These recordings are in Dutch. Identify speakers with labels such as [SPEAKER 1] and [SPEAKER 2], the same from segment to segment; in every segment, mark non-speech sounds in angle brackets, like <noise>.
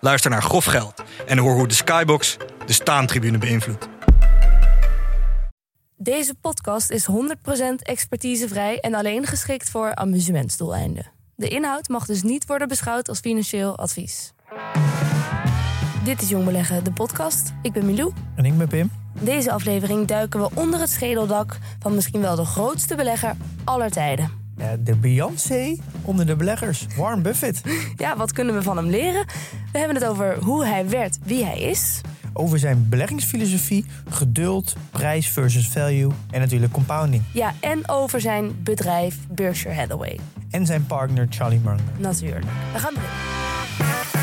[SPEAKER 1] Luister naar Grof Geld en hoor hoe de Skybox de staantribune beïnvloedt.
[SPEAKER 2] Deze podcast is 100% expertisevrij en alleen geschikt voor amusementsdoeleinden. De inhoud mag dus niet worden beschouwd als financieel advies. Dit is Jong Beleggen, de podcast. Ik ben Milou.
[SPEAKER 3] En ik ben Pim.
[SPEAKER 2] Deze aflevering duiken we onder het schedeldak van misschien wel de grootste belegger aller tijden.
[SPEAKER 3] Ja, de Beyoncé onder de beleggers, Warren Buffett.
[SPEAKER 2] Ja, wat kunnen we van hem leren? We hebben het over hoe hij werd wie hij is.
[SPEAKER 3] Over zijn beleggingsfilosofie, geduld, prijs versus value en natuurlijk compounding.
[SPEAKER 2] Ja, en over zijn bedrijf Berkshire Hathaway.
[SPEAKER 3] En zijn partner Charlie Munger.
[SPEAKER 2] Natuurlijk. We gaan beginnen.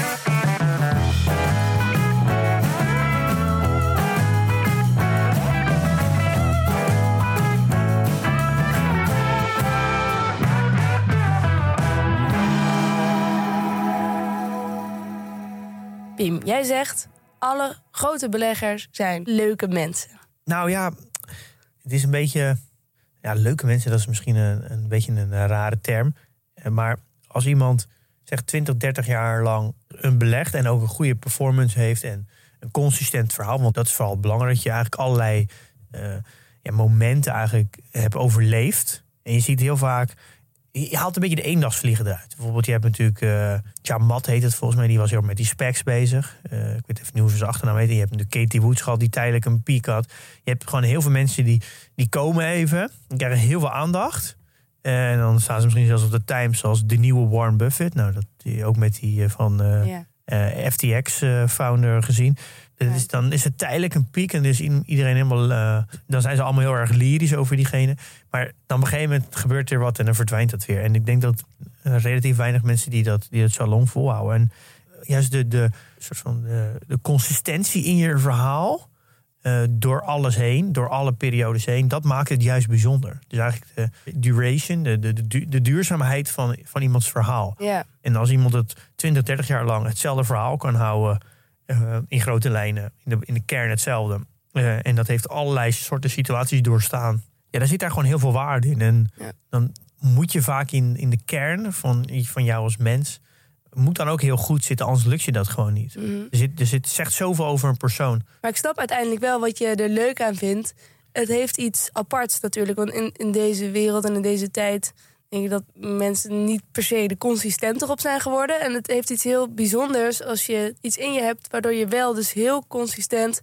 [SPEAKER 2] Pim, jij zegt alle grote beleggers zijn leuke mensen.
[SPEAKER 3] Nou ja, het is een beetje... Ja, leuke mensen, dat is misschien een, een beetje een, rare term. Eh, Maar als iemand zeg 20, 30 jaar lang een belegt... en ook een goede performance heeft en een consistent verhaal... want dat is vooral belangrijk, dat je eigenlijk allerlei eh, ja, momenten eigenlijk hebt overleefd. En je ziet heel vaak... Je haalt een beetje de eendagsvliegen eruit. Bijvoorbeeld, je hebt natuurlijk... eh Chamat heet het volgens mij. Die was heel met die specs bezig. Eh, ik weet even niet hoe ze zijn achternaam heet. Je hebt de Katie Woods gehad die tijdelijk een piek had. Je hebt gewoon heel veel mensen die, die komen even. Die krijgen heel veel aandacht. En dan staan ze misschien zelfs op de Times als de nieuwe Warren Buffett. Nou, dat die ook met die eh, van eh, eh, FTX-founder gezien. Dat is, dan is het tijdelijk een piek en is i- iedereen helemaal. eh, dan zijn ze allemaal heel erg lyrisch over diegene. Maar dan op een gegeven moment gebeurt er wat en dan verdwijnt dat weer. En ik denk dat eh, relatief weinig mensen die dat, die dat zo lang volhouden. En juist de, de, soort van, de, de consistentie in je verhaal. eh, door alles heen, door alle periodes heen, dat maakt het juist bijzonder. Dus eigenlijk de duration, de, de, de, de duurzaamheid van, van iemands verhaal.
[SPEAKER 2] Ja.
[SPEAKER 3] En als iemand het 20, 30 jaar lang hetzelfde verhaal kan houden. eh, in grote lijnen, in de, in de kern hetzelfde. eh, en dat heeft allerlei soorten situaties doorstaan. Ja, daar zit daar gewoon heel veel waarde in. En
[SPEAKER 2] Ja.
[SPEAKER 3] dan moet je vaak in, in de kern van, van jou als mens. Moet dan ook heel goed zitten, anders lukt je dat gewoon niet. Er zit, er zit zegt zoveel over een persoon.
[SPEAKER 2] Maar ik snap uiteindelijk wel wat je er leuk aan vindt. Het heeft iets aparts natuurlijk. Want in, in deze wereld en in deze tijd denk ik dat mensen niet per se de consistenter op zijn geworden. En het heeft iets heel bijzonders als je iets in je hebt waardoor je wel dus heel consistent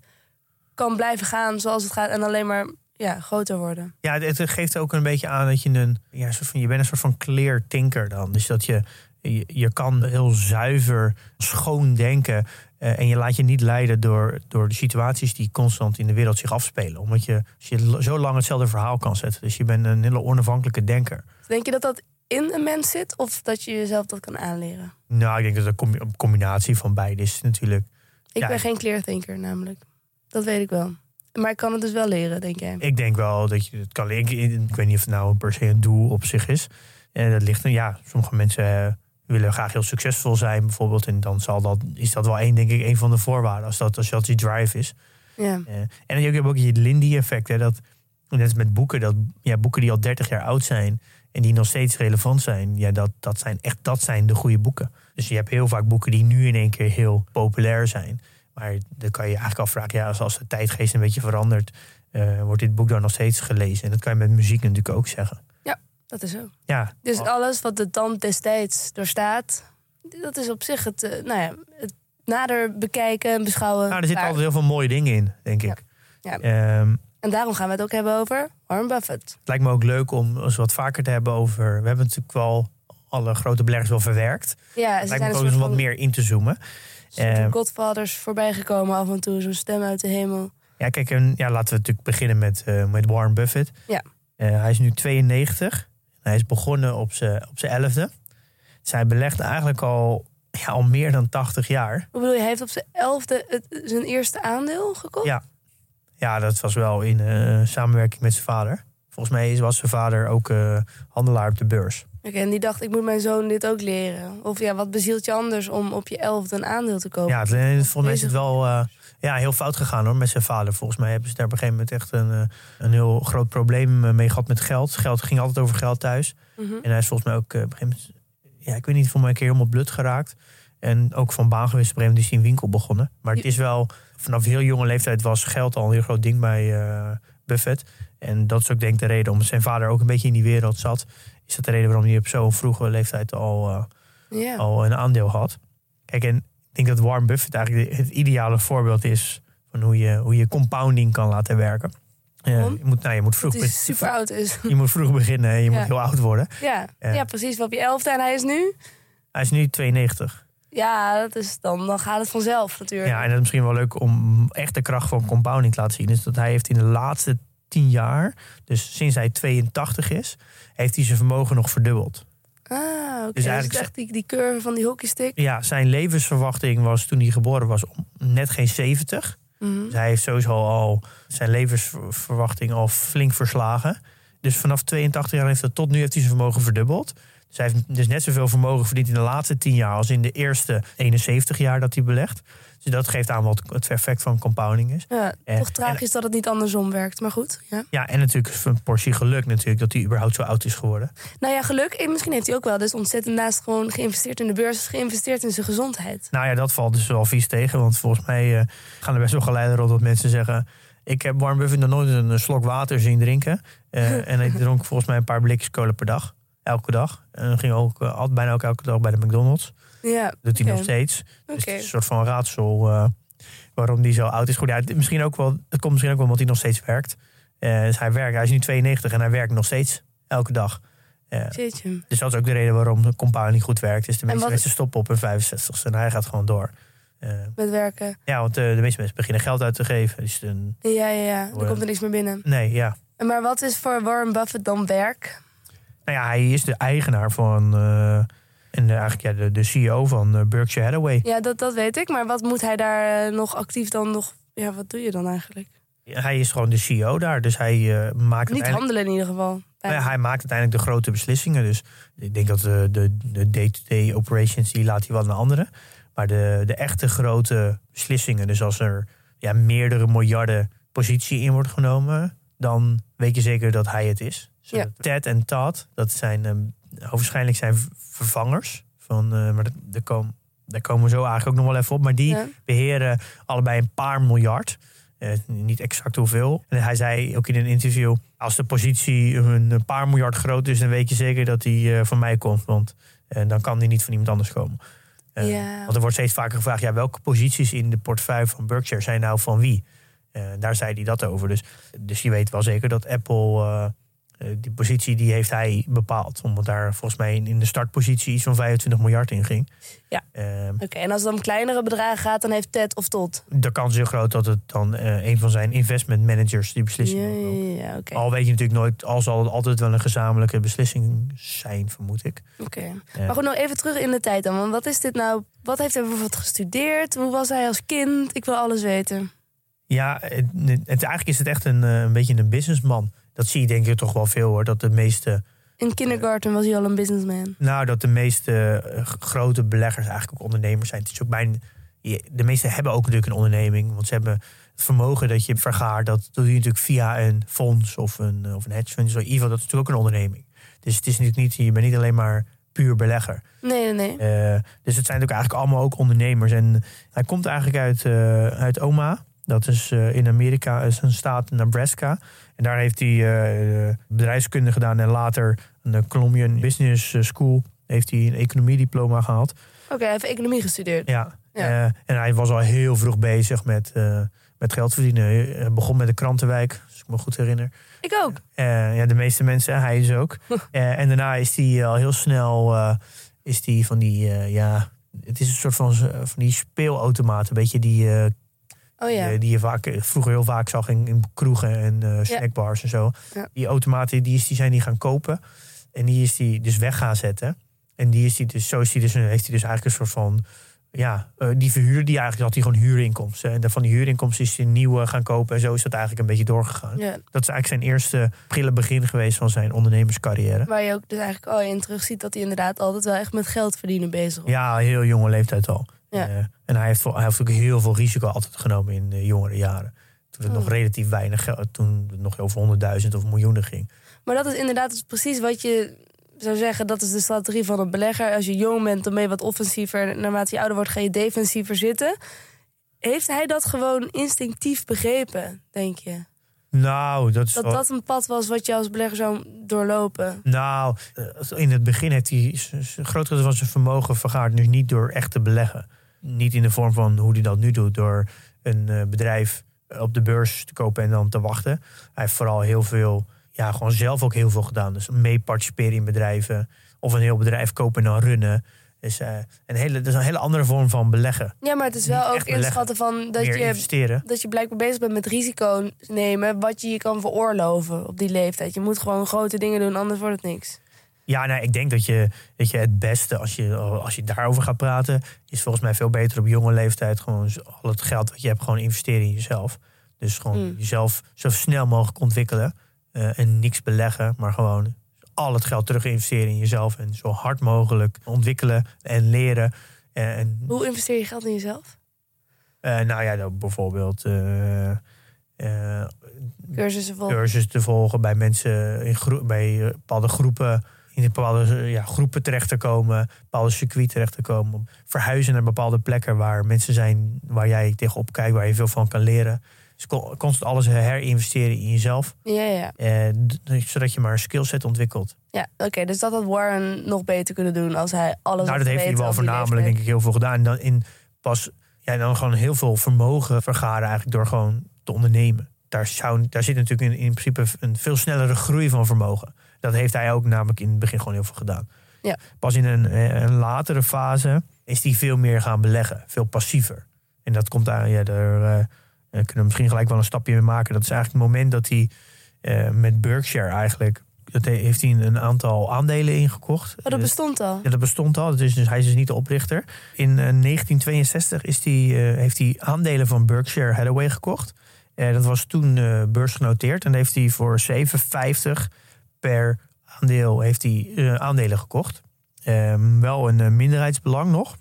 [SPEAKER 2] kan blijven gaan zoals het gaat. En alleen maar ja, groter worden.
[SPEAKER 3] Ja, het, geeft ook een beetje aan dat je een, ja, soort van, je bent een soort van clear thinker dan. Dus dat je, je, je kan heel zuiver, schoon denken. eh, en je laat je niet leiden door, door de situaties die constant in de wereld zich afspelen. Omdat je, als je zo lang hetzelfde verhaal kan zetten. Dus je bent een hele onafhankelijke denker.
[SPEAKER 2] Denk je dat dat in een mens zit of dat je jezelf dat kan aanleren?
[SPEAKER 3] Nou, ik denk dat het een combi- een combinatie van beide is natuurlijk.
[SPEAKER 2] Ik
[SPEAKER 3] Ja,
[SPEAKER 2] ben geen clear thinker namelijk. Dat weet ik wel. Maar ik kan het dus wel leren, denk jij.
[SPEAKER 3] Ik denk wel dat je het kan leren. Ik, ik weet niet of het nou per se een doel op zich is. En dat ligt er, ja, sommige mensen eh, willen graag heel succesvol zijn bijvoorbeeld. En dan zal dat, is dat wel één, denk ik, een van de voorwaarden. Als dat, als dat die drive is.
[SPEAKER 2] Ja.
[SPEAKER 3] Eh, en je hebt ook je Lindy-effect. hè, Dat, net als met boeken, dat, ja, boeken die al 30 jaar oud zijn en die nog steeds relevant zijn, ja, dat, dat zijn echt dat zijn de goede boeken. Dus je hebt heel vaak boeken die nu in één keer heel populair zijn. Maar dan kan je eigenlijk afvragen, ja, als, als de tijdgeest een beetje verandert, eh, wordt dit boek dan nog steeds gelezen. En dat kan je met muziek natuurlijk ook zeggen.
[SPEAKER 2] Dat is zo.
[SPEAKER 3] Ja,
[SPEAKER 2] Dus
[SPEAKER 3] Oh.
[SPEAKER 2] alles wat de tand destijds doorstaat, dat is op zich het, eh, nou ja, het nader bekijken en beschouwen.
[SPEAKER 3] nou, er zitten altijd heel veel mooie dingen in, denk
[SPEAKER 2] Ja.
[SPEAKER 3] ik.
[SPEAKER 2] Ja.
[SPEAKER 3] Ehm,
[SPEAKER 2] En daarom gaan we het ook hebben over Warren Buffett.
[SPEAKER 3] Het lijkt me ook leuk om eens wat vaker te hebben over. We hebben natuurlijk wel alle grote beleggers wel verwerkt.
[SPEAKER 2] Ja,
[SPEAKER 3] Het lijkt
[SPEAKER 2] zijn
[SPEAKER 3] me
[SPEAKER 2] een
[SPEAKER 3] ook eens wat
[SPEAKER 2] van
[SPEAKER 3] meer in te zoomen.
[SPEAKER 2] Soort
[SPEAKER 3] Eh,
[SPEAKER 2] Godfathers voorbij gekomen af en toe, zo'n stem uit de hemel.
[SPEAKER 3] Ja, kijk, en, ja, laten we natuurlijk beginnen met, eh, met Warren Buffett.
[SPEAKER 2] Ja.
[SPEAKER 3] Eh, hij is nu 92. Hij is begonnen op zijn op zijn elfde. Dus hij belegt eigenlijk al ja, al meer dan 80 jaar.
[SPEAKER 2] Hoe bedoel je, hij heeft op zijn elfde het, zijn eerste aandeel gekocht?
[SPEAKER 3] Ja. Ja, dat was wel in eh, samenwerking met zijn vader. Volgens mij was zijn vader ook eh, handelaar op de beurs.
[SPEAKER 2] Oké, en die dacht, ik moet mijn zoon dit ook leren. Of ja, wat bezielt je anders om op je elfde een aandeel te kopen?
[SPEAKER 3] Ja, het, eh, volgens mij is het wel eh, ja, heel fout gegaan hoor, met zijn vader. Volgens mij hebben ze daar op een gegeven moment echt een, een heel groot probleem mee gehad met geld. Geld ging altijd over geld thuis.
[SPEAKER 2] Mhm.
[SPEAKER 3] En hij is volgens mij ook op een gegeven moment, ja, ik weet niet, voor mij een keer helemaal blut geraakt. En ook van baan geweest, op een gegeven moment is hij een winkel begonnen. Maar het is wel, vanaf heel jonge leeftijd was geld al een heel groot ding bij eh, Buffett. En dat is ook denk ik de reden, omdat zijn vader ook een beetje in die wereld zat. Is dat de reden waarom hij op zo'n vroege leeftijd al, eh, al een aandeel had. Kijk, en ik denk dat Warren Buffett eigenlijk het ideale voorbeeld is van hoe je, hoe je compounding kan laten werken. Eh, je, moet, nou, je, moet vroeg
[SPEAKER 2] Dat hij
[SPEAKER 3] be-
[SPEAKER 2] super oud is. <laughs>
[SPEAKER 3] je moet vroeg beginnen en je
[SPEAKER 2] Ja.
[SPEAKER 3] moet heel oud worden.
[SPEAKER 2] Ja.
[SPEAKER 3] Ja.
[SPEAKER 2] ja, precies. Op je elfde en hij is nu?
[SPEAKER 3] Hij is nu 92.
[SPEAKER 2] Ja, dat is dan, dan gaat het vanzelf natuurlijk.
[SPEAKER 3] Ja, en dat is misschien wel leuk om echt de kracht van compounding te laten zien. Is dat hij heeft in de laatste 10 jaar, dus sinds hij 82 is, heeft hij zijn vermogen nog verdubbeld.
[SPEAKER 2] Ah, oké.
[SPEAKER 3] Dus
[SPEAKER 2] Dus
[SPEAKER 3] eigenlijk-
[SPEAKER 2] echt die, die curve van die hockeystick.
[SPEAKER 3] Ja, zijn levensverwachting was toen hij geboren was om- net geen 70.
[SPEAKER 2] Mhm.
[SPEAKER 3] Dus hij heeft sowieso al zijn levensverwachting al flink verslagen. Dus vanaf 82 jaar heeft hij tot nu heeft hij zijn vermogen verdubbeld. Dus hij heeft dus net zoveel vermogen verdiend in de laatste 10 jaar als in de eerste 71 jaar dat hij belegt. Dus dat geeft aan wat het effect van compounding is.
[SPEAKER 2] Ja, toch tragisch dat het niet andersom werkt. Maar goed, ja.
[SPEAKER 3] Ja, en natuurlijk een portie geluk natuurlijk dat hij überhaupt zo oud is geworden.
[SPEAKER 2] Nou ja, geluk. eh, Misschien heeft hij ook wel dus ontzettend naast gewoon geïnvesteerd in de beurs... geïnvesteerd in zijn gezondheid.
[SPEAKER 3] Nou ja, dat valt dus wel vies tegen. Want volgens mij eh, gaan er best wel geleiden rond dat mensen zeggen... ik heb Warren Buffett nog nooit een slok water zien drinken. Eh, <laughs> en hij dronk volgens mij een paar blikjes cola per dag. Elke dag. En ging ook altijd, bijna ook elke dag bij de McDonald's.
[SPEAKER 2] Ja,
[SPEAKER 3] doet hij nog steeds. Dus het is een soort van raadsel eh, waarom die zo oud is. Goed, ja, misschien ook wel, het komt misschien ook wel omdat hij nog steeds werkt. Eh, dus hij werkt, hij is nu 92 en hij werkt nog steeds. Elke dag.
[SPEAKER 2] Jeetje.
[SPEAKER 3] dus dat is ook de reden waarom de compounding goed werkt. Dus de meeste
[SPEAKER 2] wat-
[SPEAKER 3] mensen stoppen op hun 65ste en hij gaat gewoon door.
[SPEAKER 2] Met werken.
[SPEAKER 3] ja, want de meeste mensen beginnen geld uit te geven. Dus een,
[SPEAKER 2] Ja, ja, ja. Er komt er niks meer binnen.
[SPEAKER 3] nee, ja.
[SPEAKER 2] Maar wat is voor Warren Buffett dan werk?
[SPEAKER 3] Nou ja, hij is de eigenaar van... en eh, eigenlijk ja, de, de CEO van eh, Berkshire Hathaway.
[SPEAKER 2] Ja, dat, dat weet ik. Maar wat moet hij daar eh, nog actief dan nog... Ja, wat doe je dan eigenlijk?
[SPEAKER 3] Hij is gewoon de CEO daar. Dus hij maakt
[SPEAKER 2] Niet
[SPEAKER 3] uiteindelijk...
[SPEAKER 2] handelen in ieder geval.
[SPEAKER 3] Nou ja, hij maakt uiteindelijk de grote beslissingen. Dus ik denk dat de, de, de day-to-day operations, die laat hij wel aan anderen. Maar de, de echte grote beslissingen, dus als er ja, meerdere miljarden positie in wordt genomen, dan weet je zeker dat hij het is.
[SPEAKER 2] Ja.
[SPEAKER 3] Ted en Todd, dat zijn ehm, waarschijnlijk zijn vervangers. Van, eh, maar daar, komen, daar komen we zo eigenlijk ook nog wel even op. Maar die
[SPEAKER 2] Ja.
[SPEAKER 3] beheren allebei een paar miljard. Eh, niet exact hoeveel. En hij zei ook in een interview: als de positie een, paar miljard groot is, dan weet je zeker dat die eh, van mij komt. Want dan kan die niet van iemand anders komen.
[SPEAKER 2] Ja.
[SPEAKER 3] Want er wordt steeds vaker gevraagd: ja, welke posities in de portefeuille van Berkshire zijn nou van wie? Daar zei hij dat over. Dus, dus je weet wel zeker dat Apple. Eh, eh, die positie die heeft hij bepaald. Omdat daar volgens mij in, de startpositie iets van 25 miljard in ging.
[SPEAKER 2] Ja.
[SPEAKER 3] Ehm,
[SPEAKER 2] Oké, en als het om kleinere bedragen gaat, dan heeft Ted of Todd.
[SPEAKER 3] de kans is heel groot dat het dan eh, een van zijn investment managers die beslissing
[SPEAKER 2] ja,
[SPEAKER 3] nemen.
[SPEAKER 2] ja, oké.
[SPEAKER 3] Al weet je natuurlijk nooit, al zal het altijd wel een gezamenlijke beslissing zijn, vermoed ik.
[SPEAKER 2] Oké.
[SPEAKER 3] Ja.
[SPEAKER 2] Maar goed, nog even terug in de tijd dan. Want wat is dit nou? Wat heeft hij bijvoorbeeld gestudeerd? Hoe was hij als kind? Ik wil alles weten.
[SPEAKER 3] Ja, het, het- eigenlijk is het echt een, eh, een beetje een businessman. Dat zie je denk ik toch wel veel hoor. Dat de meeste,
[SPEAKER 2] In kindergarten was hij al een businessman.
[SPEAKER 3] nou, dat de meeste eh, grote beleggers eigenlijk ook ondernemers zijn. Het is ook je- de meeste hebben ook natuurlijk een onderneming. Want ze hebben het vermogen dat je vergaart. Dat doe je natuurlijk via een fonds of een, of een hedge fund. Zo, geval, dat is natuurlijk ook een onderneming. Dus het is natuurlijk niet, je bent niet alleen maar puur belegger.
[SPEAKER 2] Nee, nee, nee.
[SPEAKER 3] Eh, dus het zijn natuurlijk eigenlijk allemaal ook ondernemers. En hij komt eigenlijk uit, eh, uit Omaha. Dat is eh, in Amerika, is een staat Nebraska. En daar heeft hij eh, bedrijfskunde gedaan en later aan de Columbian Business School heeft hij een economiediploma gehaald.
[SPEAKER 2] Oké, hij heeft economie gestudeerd.
[SPEAKER 3] Ja.
[SPEAKER 2] Ja.
[SPEAKER 3] Eh, en hij was al heel vroeg bezig met, eh, met geld verdienen. Hij begon met de krantenwijk, als ik me goed herinner.
[SPEAKER 2] Ik ook.
[SPEAKER 3] Eh, ja, de meeste mensen, hij is ook. <laughs> Eh, en daarna is hij al heel snel eh, is die van die, eh, ja, het is een soort van, van die speelautomaat. Een beetje die, eh,
[SPEAKER 2] Oh ja.
[SPEAKER 3] die, die je vaak, vroeger heel vaak zag in, in kroegen en eh, snackbars en zo. Die automaten die, is, die zijn die gaan kopen. En die is die dus weg gaan zetten. En die is die dus, zo is die dus, heeft hij dus eigenlijk een soort van. Ja, eh, die verhuurde die eigenlijk, had hij gewoon huurinkomsten. En van die huurinkomsten is hij een nieuwe gaan kopen. En zo is dat eigenlijk een beetje doorgegaan.
[SPEAKER 2] Ja.
[SPEAKER 3] Dat is eigenlijk zijn eerste prille begin geweest van zijn ondernemerscarrière.
[SPEAKER 2] Waar je ook dus eigenlijk al in terugziet dat hij inderdaad altijd wel echt met geld verdienen bezig was.
[SPEAKER 3] Ja, heel jonge leeftijd al.
[SPEAKER 2] Ja.
[SPEAKER 3] Eh, en hij heeft, hij heeft ook heel veel risico altijd genomen in de jongere jaren. Toen het
[SPEAKER 2] Oh.
[SPEAKER 3] nog relatief weinig geld, toen het nog over honderdduizend of miljoenen ging.
[SPEAKER 2] Maar dat is inderdaad dus precies wat je zou zeggen. Dat is de strategie van een belegger. Als je jong bent, dan ben je wat offensiever. Naarmate je ouder wordt, ga je defensiever zitten. Heeft hij dat gewoon instinctief begrepen, denk je?
[SPEAKER 3] Nou, dat is
[SPEAKER 2] Dat
[SPEAKER 3] wel-
[SPEAKER 2] dat een pad was wat je als belegger zou doorlopen?
[SPEAKER 3] Nou, eh, in het begin heeft hij een groot gedeelte van zijn vermogen vergaard. Dus niet door echt te beleggen. Niet in de vorm van hoe hij dat nu doet. Door een eh, bedrijf op de beurs te kopen en dan te wachten. Hij heeft vooral heel veel, ja, gewoon zelf ook heel veel gedaan. Dus mee participeren in bedrijven. Of een heel bedrijf kopen en dan runnen. Dus, eh, een hele, dat is een hele andere vorm van beleggen.
[SPEAKER 2] Ja, maar het is
[SPEAKER 3] Niet
[SPEAKER 2] wel ook inschatten van dat je,
[SPEAKER 3] investeren.
[SPEAKER 2] dat je blijkbaar bezig bent met risico nemen. wat je je kan veroorloven op die leeftijd. Je moet gewoon grote dingen doen, anders wordt het niks.
[SPEAKER 3] Ja, nou, ik denk dat je, dat je het beste, als je, als je daarover gaat praten, is volgens mij veel beter op jonge leeftijd gewoon al het geld wat je hebt, gewoon investeren in jezelf. Dus gewoon
[SPEAKER 2] Mm.
[SPEAKER 3] jezelf zo snel mogelijk ontwikkelen eh, en niks beleggen, maar gewoon al het geld terug investeren in jezelf en zo hard mogelijk ontwikkelen en leren. En,
[SPEAKER 2] Hoe investeer je geld in jezelf?
[SPEAKER 3] eh, nou ja, dan bijvoorbeeld eh,
[SPEAKER 2] Cursussen volgen.
[SPEAKER 3] cursus te volgen bij mensen in bij bepaalde groepen. In bepaalde eh, ja, groepen terecht te komen, bepaalde circuit terecht te komen. Verhuizen naar bepaalde plekken waar mensen zijn waar jij tegenop kijkt, waar je veel van kan leren. Dus con- constant alles herinvesteren in jezelf.
[SPEAKER 2] Ja, ja.
[SPEAKER 3] Eh, zodat je maar een skillset ontwikkelt.
[SPEAKER 2] Ja, oké. dus dat had Warren nog beter kunnen doen als hij alles
[SPEAKER 3] nou, dat heeft hij wel voornamelijk denk ik heel veel gedaan. En dan in pas ja, dan gewoon heel veel vermogen vergaren eigenlijk door gewoon te ondernemen. Daar, zou, daar zit natuurlijk in, in principe een veel snellere groei van vermogen. Dat heeft hij ook namelijk in het begin gewoon heel veel gedaan.
[SPEAKER 2] Ja.
[SPEAKER 3] Pas in een, eh, een latere fase is hij veel meer gaan beleggen. Veel passiever. En dat komt aan, ja, daar eh, eh, kunnen we misschien gelijk wel een stapje mee maken. Dat is eigenlijk het moment dat hij met Berkshire eigenlijk... Dat heeft hij een aantal aandelen ingekocht.
[SPEAKER 2] Oh, dat bestond al.
[SPEAKER 3] ja, dat bestond al. Dus, hij is dus niet de oprichter. In eh, 1962 is die, heeft hij aandelen van Berkshire Hathaway gekocht. Eh, dat was toen beursgenoteerd. En dat heeft hij voor 7,50 per aandeel heeft hij, eh, aandelen gekocht. Ehm, wel een eh, minderheidsbelang nog.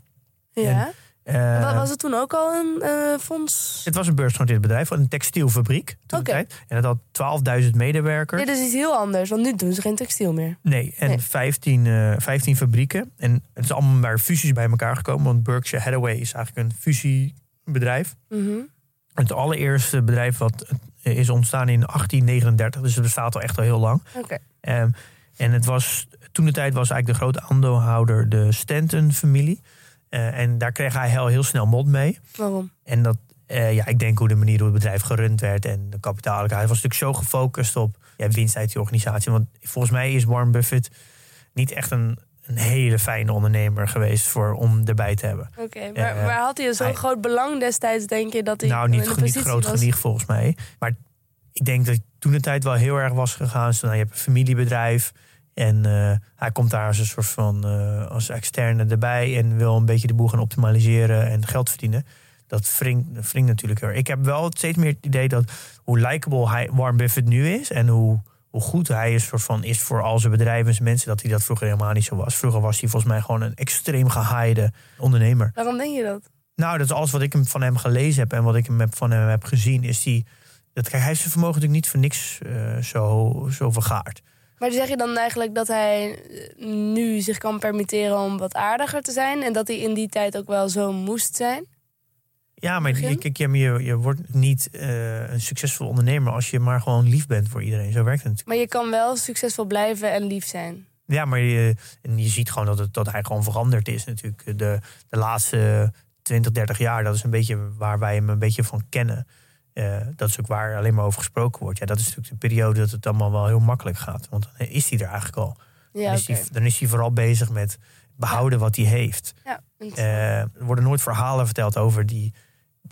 [SPEAKER 2] Ja.
[SPEAKER 3] Eh,
[SPEAKER 2] Wa- was het toen ook al een fonds?
[SPEAKER 3] het was een beursgenoteerd bedrijf, een textielfabriek toen de
[SPEAKER 2] Oké.
[SPEAKER 3] tijd. En het had 12.000 medewerkers.
[SPEAKER 2] Dit is iets heel anders, want nu doen ze geen textiel meer.
[SPEAKER 3] Nee, en
[SPEAKER 2] Nee.
[SPEAKER 3] 15, eh 15 fabrieken. En het is allemaal maar fusies bij elkaar gekomen. Want Berkshire Hathaway is eigenlijk een fusiebedrijf.
[SPEAKER 2] Mhm.
[SPEAKER 3] Het allereerste bedrijf wat is ontstaan in 1839. Dus het bestaat al echt al heel lang.
[SPEAKER 2] Oké.
[SPEAKER 3] Ehm, en het was, toen de tijd was eigenlijk de grote aandeelhouder de Stanton-familie. Eh, en daar kreeg hij heel, heel snel mot mee.
[SPEAKER 2] Waarom?
[SPEAKER 3] En dat, eh, ja, ik denk hoe de manier hoe het bedrijf gerund werd en de kapitaal. Hij was natuurlijk zo gefocust op ja, winst uit die organisatie. Want volgens mij is Warren Buffett niet echt een, een hele fijne ondernemer geweest voor, om erbij te hebben.
[SPEAKER 2] Oké, maar,
[SPEAKER 3] Eh,
[SPEAKER 2] maar had hij zo'n groot belang destijds, denk je, dat hij
[SPEAKER 3] nou, niet, niet groot
[SPEAKER 2] was?
[SPEAKER 3] genoeg volgens mij. Maar ik denk dat toen de tijd wel heel erg was gegaan. Dus, nou, je hebt een familiebedrijf. En eh, hij komt daar als een soort van eh, als externe erbij. En wil een beetje de boel gaan optimaliseren en geld verdienen. Dat wringt natuurlijk heel erg. Ik heb wel steeds meer het idee dat hoe likable hij, Warren Buffett nu is. En hoe, hoe goed hij is, soort van, is voor al zijn bedrijven en mensen. Dat hij dat vroeger helemaal niet zo was. Vroeger was hij volgens mij gewoon een extreem gehaaide ondernemer.
[SPEAKER 2] Waarom denk je dat?
[SPEAKER 3] Nou, dat is alles wat ik hem van hem gelezen heb en wat ik van hem heb gezien. Is die, dat, kijk, hij heeft zijn vermogen natuurlijk niet voor niks eh, zo, zo vergaard.
[SPEAKER 2] Maar zeg je dan eigenlijk dat hij eh, nu zich kan permitteren om wat aardiger te zijn... en dat hij in die tijd ook wel zo moest zijn?
[SPEAKER 3] Ja, maar je, kijk, je, je, je wordt niet eh, een succesvol ondernemer als je maar gewoon lief bent voor iedereen. Zo werkt het natuurlijk.
[SPEAKER 2] Maar je kan wel succesvol blijven en lief zijn.
[SPEAKER 3] Ja, maar je, en je ziet gewoon dat, het, dat hij gewoon veranderd is natuurlijk. De, de laatste 20, 30 jaar, dat is een beetje waar wij hem een beetje van kennen. Eh, dat is ook waar alleen maar over gesproken wordt. Ja, dat is natuurlijk de periode dat het allemaal wel heel makkelijk gaat. Want dan is hij er eigenlijk al.
[SPEAKER 2] Ja,
[SPEAKER 3] dan, is hij, dan is hij vooral bezig met behouden wat hij heeft.
[SPEAKER 2] Ja.
[SPEAKER 3] Eh, er worden nooit verhalen verteld over die,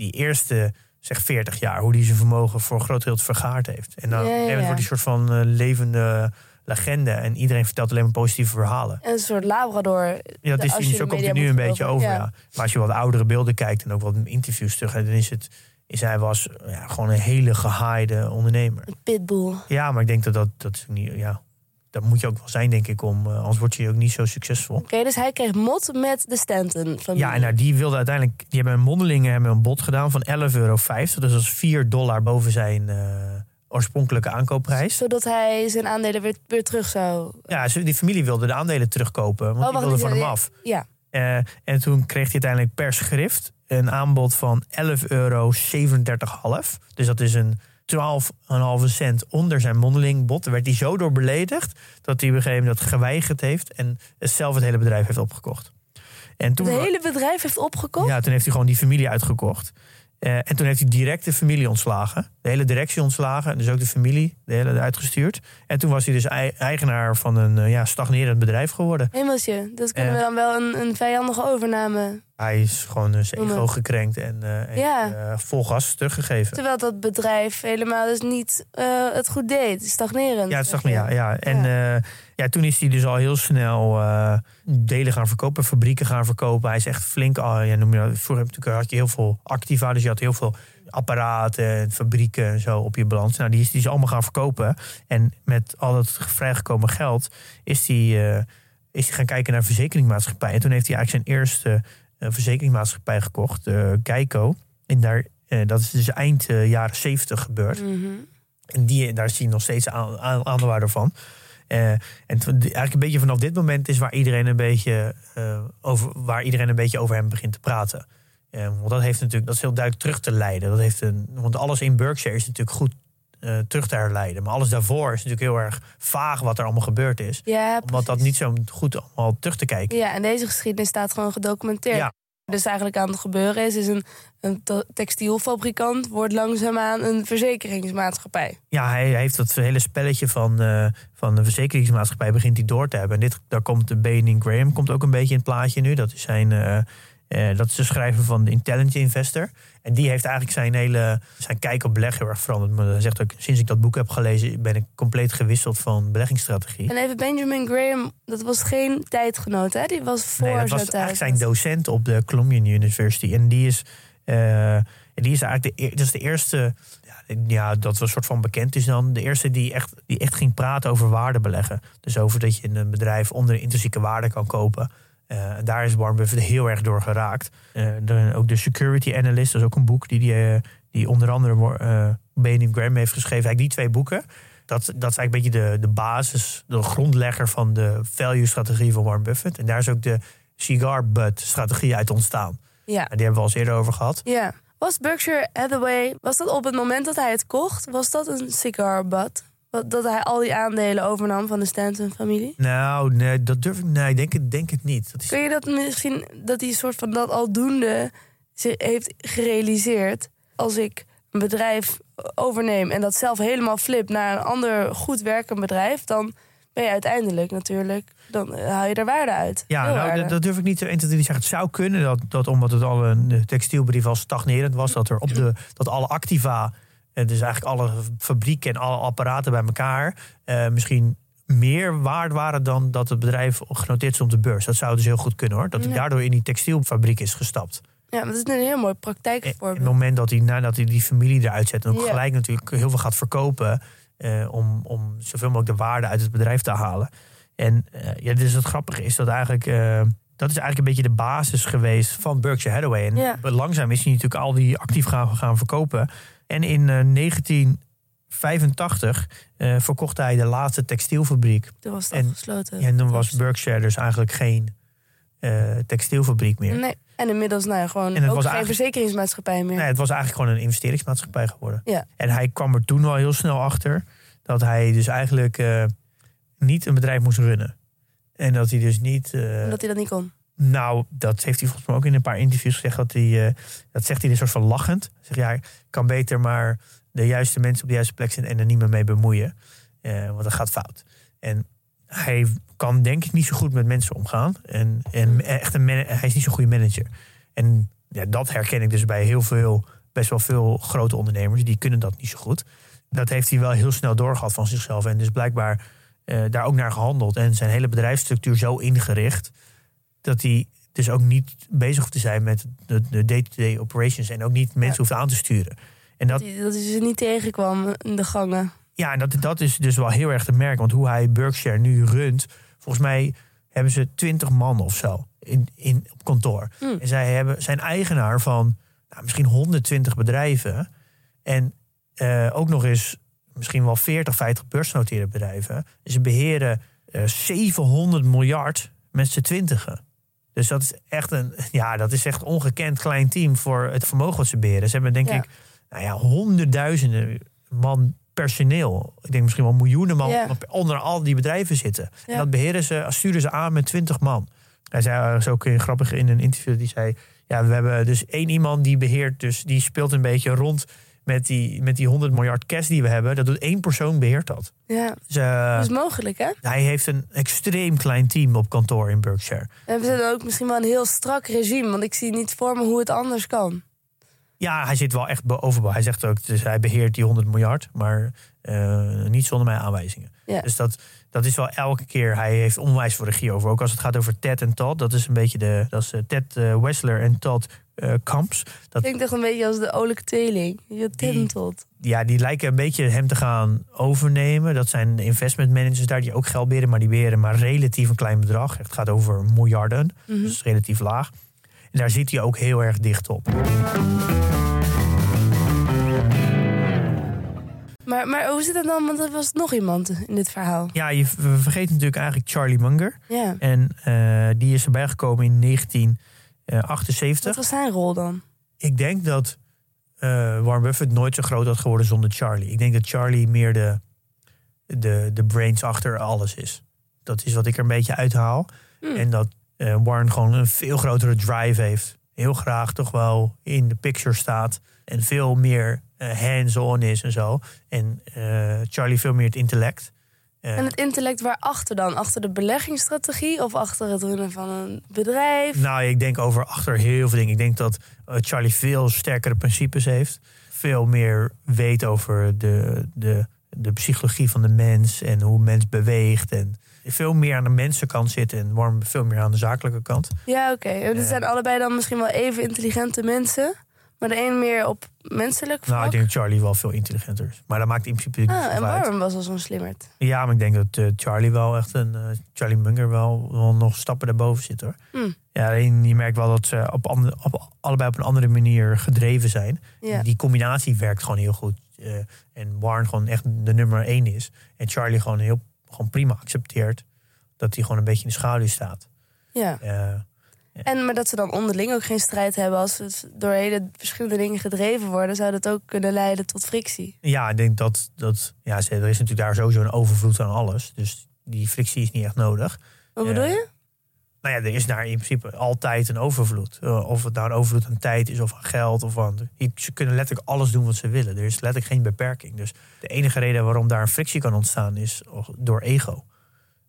[SPEAKER 3] die eerste zeg 40 jaar. Hoe die zijn vermogen voor een groot deel vergaard heeft. En dan
[SPEAKER 2] Ja, ja, ja.
[SPEAKER 3] wordt hij een soort van eh, levende legende. En iedereen vertelt alleen maar positieve verhalen.
[SPEAKER 2] En een soort labrador.
[SPEAKER 3] Ja, dat is hij
[SPEAKER 2] de
[SPEAKER 3] ook komt er nu een beetje over.
[SPEAKER 2] Ja.
[SPEAKER 3] Maar als je wat oudere beelden kijkt en ook wat interviews terug, dan is het. Is hij was ja, gewoon een hele gehaaide ondernemer.
[SPEAKER 2] Een pitbull.
[SPEAKER 3] Ja, maar ik denk dat dat, dat is niet. Ja, dat moet je ook wel zijn, denk ik, om. eh, anders word je ook niet zo succesvol.
[SPEAKER 2] Oké, dus hij kreeg mot met de Stanton-familie.
[SPEAKER 3] Ja, en nou, die wilde uiteindelijk. Die hebben een mondelingen hebben een bod gedaan van 11,50 euro. Dus dat is 4 dollar boven zijn eh, oorspronkelijke aankoopprijs.
[SPEAKER 2] Zodat hij zijn aandelen weer, weer terug zou...
[SPEAKER 3] Ja, die familie wilde de aandelen terugkopen, want
[SPEAKER 2] Oh,
[SPEAKER 3] die wilde van hem af.
[SPEAKER 2] Ja,
[SPEAKER 3] Eh, en toen kreeg hij uiteindelijk per schrift een aanbod van 11,37 euro. Dus dat is een 12,5 cent onder zijn mondelingbod. Daar werd hij zo door beledigd dat hij op een gegeven moment dat geweigerd heeft en zelf het hele bedrijf heeft opgekocht. En toen,
[SPEAKER 2] het hele bedrijf heeft opgekocht.
[SPEAKER 3] ja, toen heeft hij gewoon die familie uitgekocht. Eh, en toen heeft hij direct de familie ontslagen. De hele directie ontslagen. Dus ook de familie de hele uitgestuurd. En toen was hij dus ei- eigenaar van een eh, ja, stagnerend bedrijf geworden.
[SPEAKER 2] Hemeltje, dat kunnen
[SPEAKER 3] Eh.
[SPEAKER 2] we dan wel een, een vijandige overname.
[SPEAKER 3] Hij is gewoon eh, zijn ego gekrenkt en eh,
[SPEAKER 2] Ja.
[SPEAKER 3] eh, vol gas teruggegeven.
[SPEAKER 2] Terwijl dat bedrijf helemaal dus niet eh, het goed deed. Stagnerend.
[SPEAKER 3] Ja, het
[SPEAKER 2] je.
[SPEAKER 3] ja. ja. En ja. Ja, toen is hij dus al heel snel eh, delen gaan verkopen, fabrieken gaan verkopen. Hij is echt flink, al, ja, noem je dat, vroeger natuurlijk had je heel veel activa, dus je had heel veel apparaten en fabrieken en zo op je balans. Nou, die is die is allemaal gaan verkopen. En met al dat vrijgekomen geld is hij, eh, is hij gaan kijken naar verzekeringsmaatschappijen. En toen heeft hij eigenlijk zijn eerste eh, verzekeringsmaatschappij gekocht, Geico. En daar, dat is dus eind jaren zeventig gebeurd.
[SPEAKER 2] Mhm.
[SPEAKER 3] En die, daar zie je nog steeds aan, aan, aan de waarde van. Eh, en eigenlijk een beetje vanaf dit moment is waar iedereen een beetje, eh, over, waar iedereen een beetje over hem begint te praten. Eh, want dat heeft natuurlijk, dat is heel duidelijk terug te leiden. Dat heeft een, want alles in Berkshire is natuurlijk goed terug te herleiden. Maar alles daarvoor is natuurlijk heel erg vaag wat er allemaal gebeurd is.
[SPEAKER 2] Ja,
[SPEAKER 3] Omdat dat niet zo goed allemaal terug te kijken.
[SPEAKER 2] Ja, en deze geschiedenis staat gewoon gedocumenteerd.
[SPEAKER 3] Ja.
[SPEAKER 2] Dus eigenlijk aan het gebeuren is, is een, een te- textielfabrikant wordt langzaamaan een verzekeringsmaatschappij.
[SPEAKER 3] Ja, hij heeft dat hele spelletje van, eh, van de verzekeringsmaatschappij begint hij door te hebben. En dit, daar komt de Benning Graham komt ook een beetje in het plaatje nu. Dat is zijn, eh, eh, dat is de schrijver van de Intelligent Investor. En die heeft eigenlijk zijn hele zijn kijk op beleggen heel erg veranderd. Maar hij zegt ook, sinds ik dat boek heb gelezen, ben ik compleet gewisseld van beleggingsstrategie.
[SPEAKER 2] En even Benjamin Graham, dat was geen tijdgenoot, hè? Die was voor
[SPEAKER 3] Nee, dat was eigenlijk zijn docent op de Columbia University. En die is, eh, die is eigenlijk de, dat is de eerste, ja, ja, dat was een soort van bekend is dan. De eerste die echt, die echt ging praten over waarde beleggen. Dus over dat je een bedrijf onder de intrinsieke waarde kan kopen. Eh, daar is Warren Buffett heel erg door geraakt. Eh, de- ook de Security Analyst, dat is ook een boek die, die, eh, die onder andere eh Benjamin Graham heeft geschreven. Eigenlijk die twee boeken. Dat, dat is eigenlijk een beetje de, de basis, de grondlegger van de value-strategie van Warren Buffett. En daar is ook de cigar butt strategie uit ontstaan.
[SPEAKER 2] Ja.
[SPEAKER 3] En die hebben we al eens eerder over gehad.
[SPEAKER 2] ja. Was Berkshire Hathaway, was dat op het moment dat hij het kocht, was dat een cigar butt? Wat- Dat hij al die aandelen overnam van de Stanton-familie?
[SPEAKER 3] Nou, nee, dat durf ik. Nee, ik denk het, denk het niet. Dat is,
[SPEAKER 2] Kun je dat misschien, dat hij een soort van dat aldoende zich heeft gerealiseerd? Als ik een bedrijf overneem en dat zelf helemaal flip naar een ander goed werkend bedrijf, dan ben je uiteindelijk natuurlijk, dan haal je er waarde uit.
[SPEAKER 3] ja, nou, dat, dat durf ik niet te 1, 2, 3 zeggen. Het zou kunnen dat, dat omdat het al een textielbedrijf al stagnerend was, dat er op de dat alle activa, dus eigenlijk alle fabrieken en alle apparaten bij elkaar, eh, misschien meer waard waren dan dat het bedrijf genoteerd stond op de beurs. Dat zou dus heel goed kunnen hoor. Dat hij daardoor in die textielfabriek is gestapt.
[SPEAKER 2] Ja, dat is een heel mooi
[SPEAKER 3] En op
[SPEAKER 2] praktijkvoorbeeld.
[SPEAKER 3] het moment dat hij nadat hij die familie eruit zet en ook
[SPEAKER 2] Ja.
[SPEAKER 3] gelijk natuurlijk heel veel gaat verkopen eh, om, om zoveel mogelijk de waarde uit het bedrijf te halen. En eh, ja, dus het grappige is dat eigenlijk eh, dat is eigenlijk een beetje de basis geweest van Berkshire Hathaway. En
[SPEAKER 2] Ja.
[SPEAKER 3] langzaam is hij natuurlijk al die actief gaan, gaan verkopen. En in eh, 1985 eh, verkocht hij de laatste textielfabriek.
[SPEAKER 2] Toen was het
[SPEAKER 3] en-
[SPEAKER 2] afgesloten.
[SPEAKER 3] En toen was Berkshire dus eigenlijk geen eh, textielfabriek meer.
[SPEAKER 2] Nee. En inmiddels nou ja, gewoon
[SPEAKER 3] En het
[SPEAKER 2] ook
[SPEAKER 3] was
[SPEAKER 2] geen verzekeringsmaatschappij meer.
[SPEAKER 3] Nee, het was eigenlijk gewoon een investeringsmaatschappij geworden.
[SPEAKER 2] Ja.
[SPEAKER 3] En hij kwam er toen wel heel snel achter dat hij dus eigenlijk eh, niet een bedrijf moest runnen. En dat hij dus niet. eh,
[SPEAKER 2] Omdat hij dat niet kon.
[SPEAKER 3] Nou, dat heeft hij volgens mij ook in een paar interviews gezegd. Dat, hij, eh, dat zegt hij een soort van lachend. Zegt ja, ik kan beter maar de juiste mensen op de juiste plek zetten en er niet meer mee bemoeien. Eh, want dat gaat fout. En hij kan denk ik niet zo goed met mensen omgaan. En, en echt een man- hij is niet zo'n goede manager. En ja, dat herken ik dus bij heel veel, best wel veel grote ondernemers. Die kunnen dat niet zo goed. Dat heeft hij wel heel snel doorgehad van zichzelf. En dus blijkbaar eh, daar ook naar gehandeld. En zijn hele bedrijfsstructuur zo ingericht dat hij dus ook niet bezig hoeft te zijn met de day-to-day operations en ook niet mensen hoeft aan te sturen. En dat,
[SPEAKER 2] Dat, hij ze niet tegenkwam in de gangen.
[SPEAKER 3] ja, en dat, dat is dus wel heel erg te merken. Want hoe hij Berkshire nu runt, volgens mij hebben ze twintig man of zo in, in, op kantoor.
[SPEAKER 2] Hmm.
[SPEAKER 3] En zij hebben, zijn eigenaar van nou, misschien 120 bedrijven. En eh, ook nog eens misschien wel 40, 50 beursgenoteerde bedrijven. Ze beheren eh 700 miljard met z'n twintigen. Dus dat is echt een <laughs> ja, dat is echt ongekend klein team voor het vermogen wat ze beheren. Ze hebben denk
[SPEAKER 2] Ja.
[SPEAKER 3] ik nou ja, honderdduizenden man personeel. Ik denk misschien wel miljoenen man
[SPEAKER 2] Ja.
[SPEAKER 3] onder al die bedrijven zitten. En dat beheren ze, sturen ze aan met 20 man. Hij zei is ook grappig in een interview, die zei... Ja, we hebben dus één iemand die beheert, dus die speelt een beetje rond met die, met die 100 miljard cash die we hebben. Dat doet één persoon beheert dat.
[SPEAKER 2] Ja,
[SPEAKER 3] Dus, eh,
[SPEAKER 2] dat is mogelijk, hè?
[SPEAKER 3] hij heeft een extreem klein team op kantoor in Berkshire.
[SPEAKER 2] En we zitten ook misschien wel een heel strak regime. Want ik zie niet voor me hoe het anders kan.
[SPEAKER 3] Ja, hij zit wel echt bovenbouw. Hij zegt ook, dus hij beheert die 100 miljard, maar eh, niet zonder mijn aanwijzingen.
[SPEAKER 2] Ja.
[SPEAKER 3] Dus dat, dat is wel elke keer, hij heeft onwijs voor regie over. Ook als het gaat over Ted en Todd, dat is een beetje de, dat is eh, Ted Wessler en Todd Kamps. Dat,
[SPEAKER 2] Klinkt echt een beetje als de olijke tweeling. Je tintot.
[SPEAKER 3] ja, die lijken een beetje hem te gaan overnemen. Dat zijn investment managers daar die ook geld beheren, maar die beheren maar relatief een klein bedrag. Het gaat over miljarden,
[SPEAKER 2] Mhm.
[SPEAKER 3] dus relatief laag. En daar zit hij ook heel erg dicht op.
[SPEAKER 2] Maar, maar hoe zit het dan? Want er was nog iemand in dit verhaal.
[SPEAKER 3] Ja, je v- we vergeten natuurlijk eigenlijk Charlie Munger.
[SPEAKER 2] Ja.
[SPEAKER 3] En eh, die is erbij gekomen in 1978.
[SPEAKER 2] Wat was zijn rol dan?
[SPEAKER 3] Ik denk dat eh, Warren Buffett nooit zo groot had geworden zonder Charlie. Ik denk dat Charlie meer de, de, de brains achter alles is. Dat is wat ik er een beetje uithaal.
[SPEAKER 2] Hmm.
[SPEAKER 3] En dat eh, Warren gewoon een veel grotere drive heeft. Heel graag toch wel in de picture staat. En veel meer eh, hands-on is en zo. En eh, Charlie veel meer het intellect. Eh,
[SPEAKER 2] En het intellect waarachter dan? Achter de beleggingsstrategie of achter het runnen van een bedrijf?
[SPEAKER 3] Nou, ik denk over achter heel veel dingen. Ik denk dat eh, Charlie veel sterkere principes heeft. Veel meer weet over de, de, de psychologie van de mens en hoe mens beweegt. En veel meer aan de mensenkant zit en Warren veel meer aan de zakelijke kant.
[SPEAKER 2] Ja, oké. En
[SPEAKER 3] Ja.
[SPEAKER 2] Het zijn allebei dan misschien wel even intelligente mensen. Maar de een meer op menselijk vlak.
[SPEAKER 3] Nou, ik denk Charlie wel veel intelligenter is. Maar dat maakt in principe niet
[SPEAKER 2] ah, en
[SPEAKER 3] uit.
[SPEAKER 2] Warren was al zo'n slimmerd.
[SPEAKER 3] Ja, maar ik denk dat eh, Charlie wel echt een... eh, Charlie Munger wel, wel nog stappen daarboven zit hoor.
[SPEAKER 2] Hmm.
[SPEAKER 3] Ja, alleen je merkt wel dat ze op, andere, op allebei op een andere manier gedreven zijn.
[SPEAKER 2] Ja.
[SPEAKER 3] Die combinatie werkt gewoon heel goed. Eh, en Warren gewoon echt de nummer één is. En Charlie gewoon heel gewoon prima accepteert dat hij gewoon een beetje in de schaduw staat.
[SPEAKER 2] ja.
[SPEAKER 3] Eh,
[SPEAKER 2] En maar dat ze dan onderling ook geen strijd hebben als ze door hele verschillende dingen gedreven worden, zou dat ook kunnen leiden tot frictie.
[SPEAKER 3] ja, ik denk dat, dat ja, er is natuurlijk daar sowieso een overvloed aan alles. Dus die frictie is niet echt nodig.
[SPEAKER 2] Wat bedoel je?
[SPEAKER 3] Nou ja, er is daar in principe altijd een overvloed. Eh, Of het nou een overvloed aan tijd is of aan geld. Of aan, ze kunnen letterlijk alles doen wat ze willen. Er is letterlijk geen beperking. Dus de enige reden waarom daar een frictie kan ontstaan is door ego.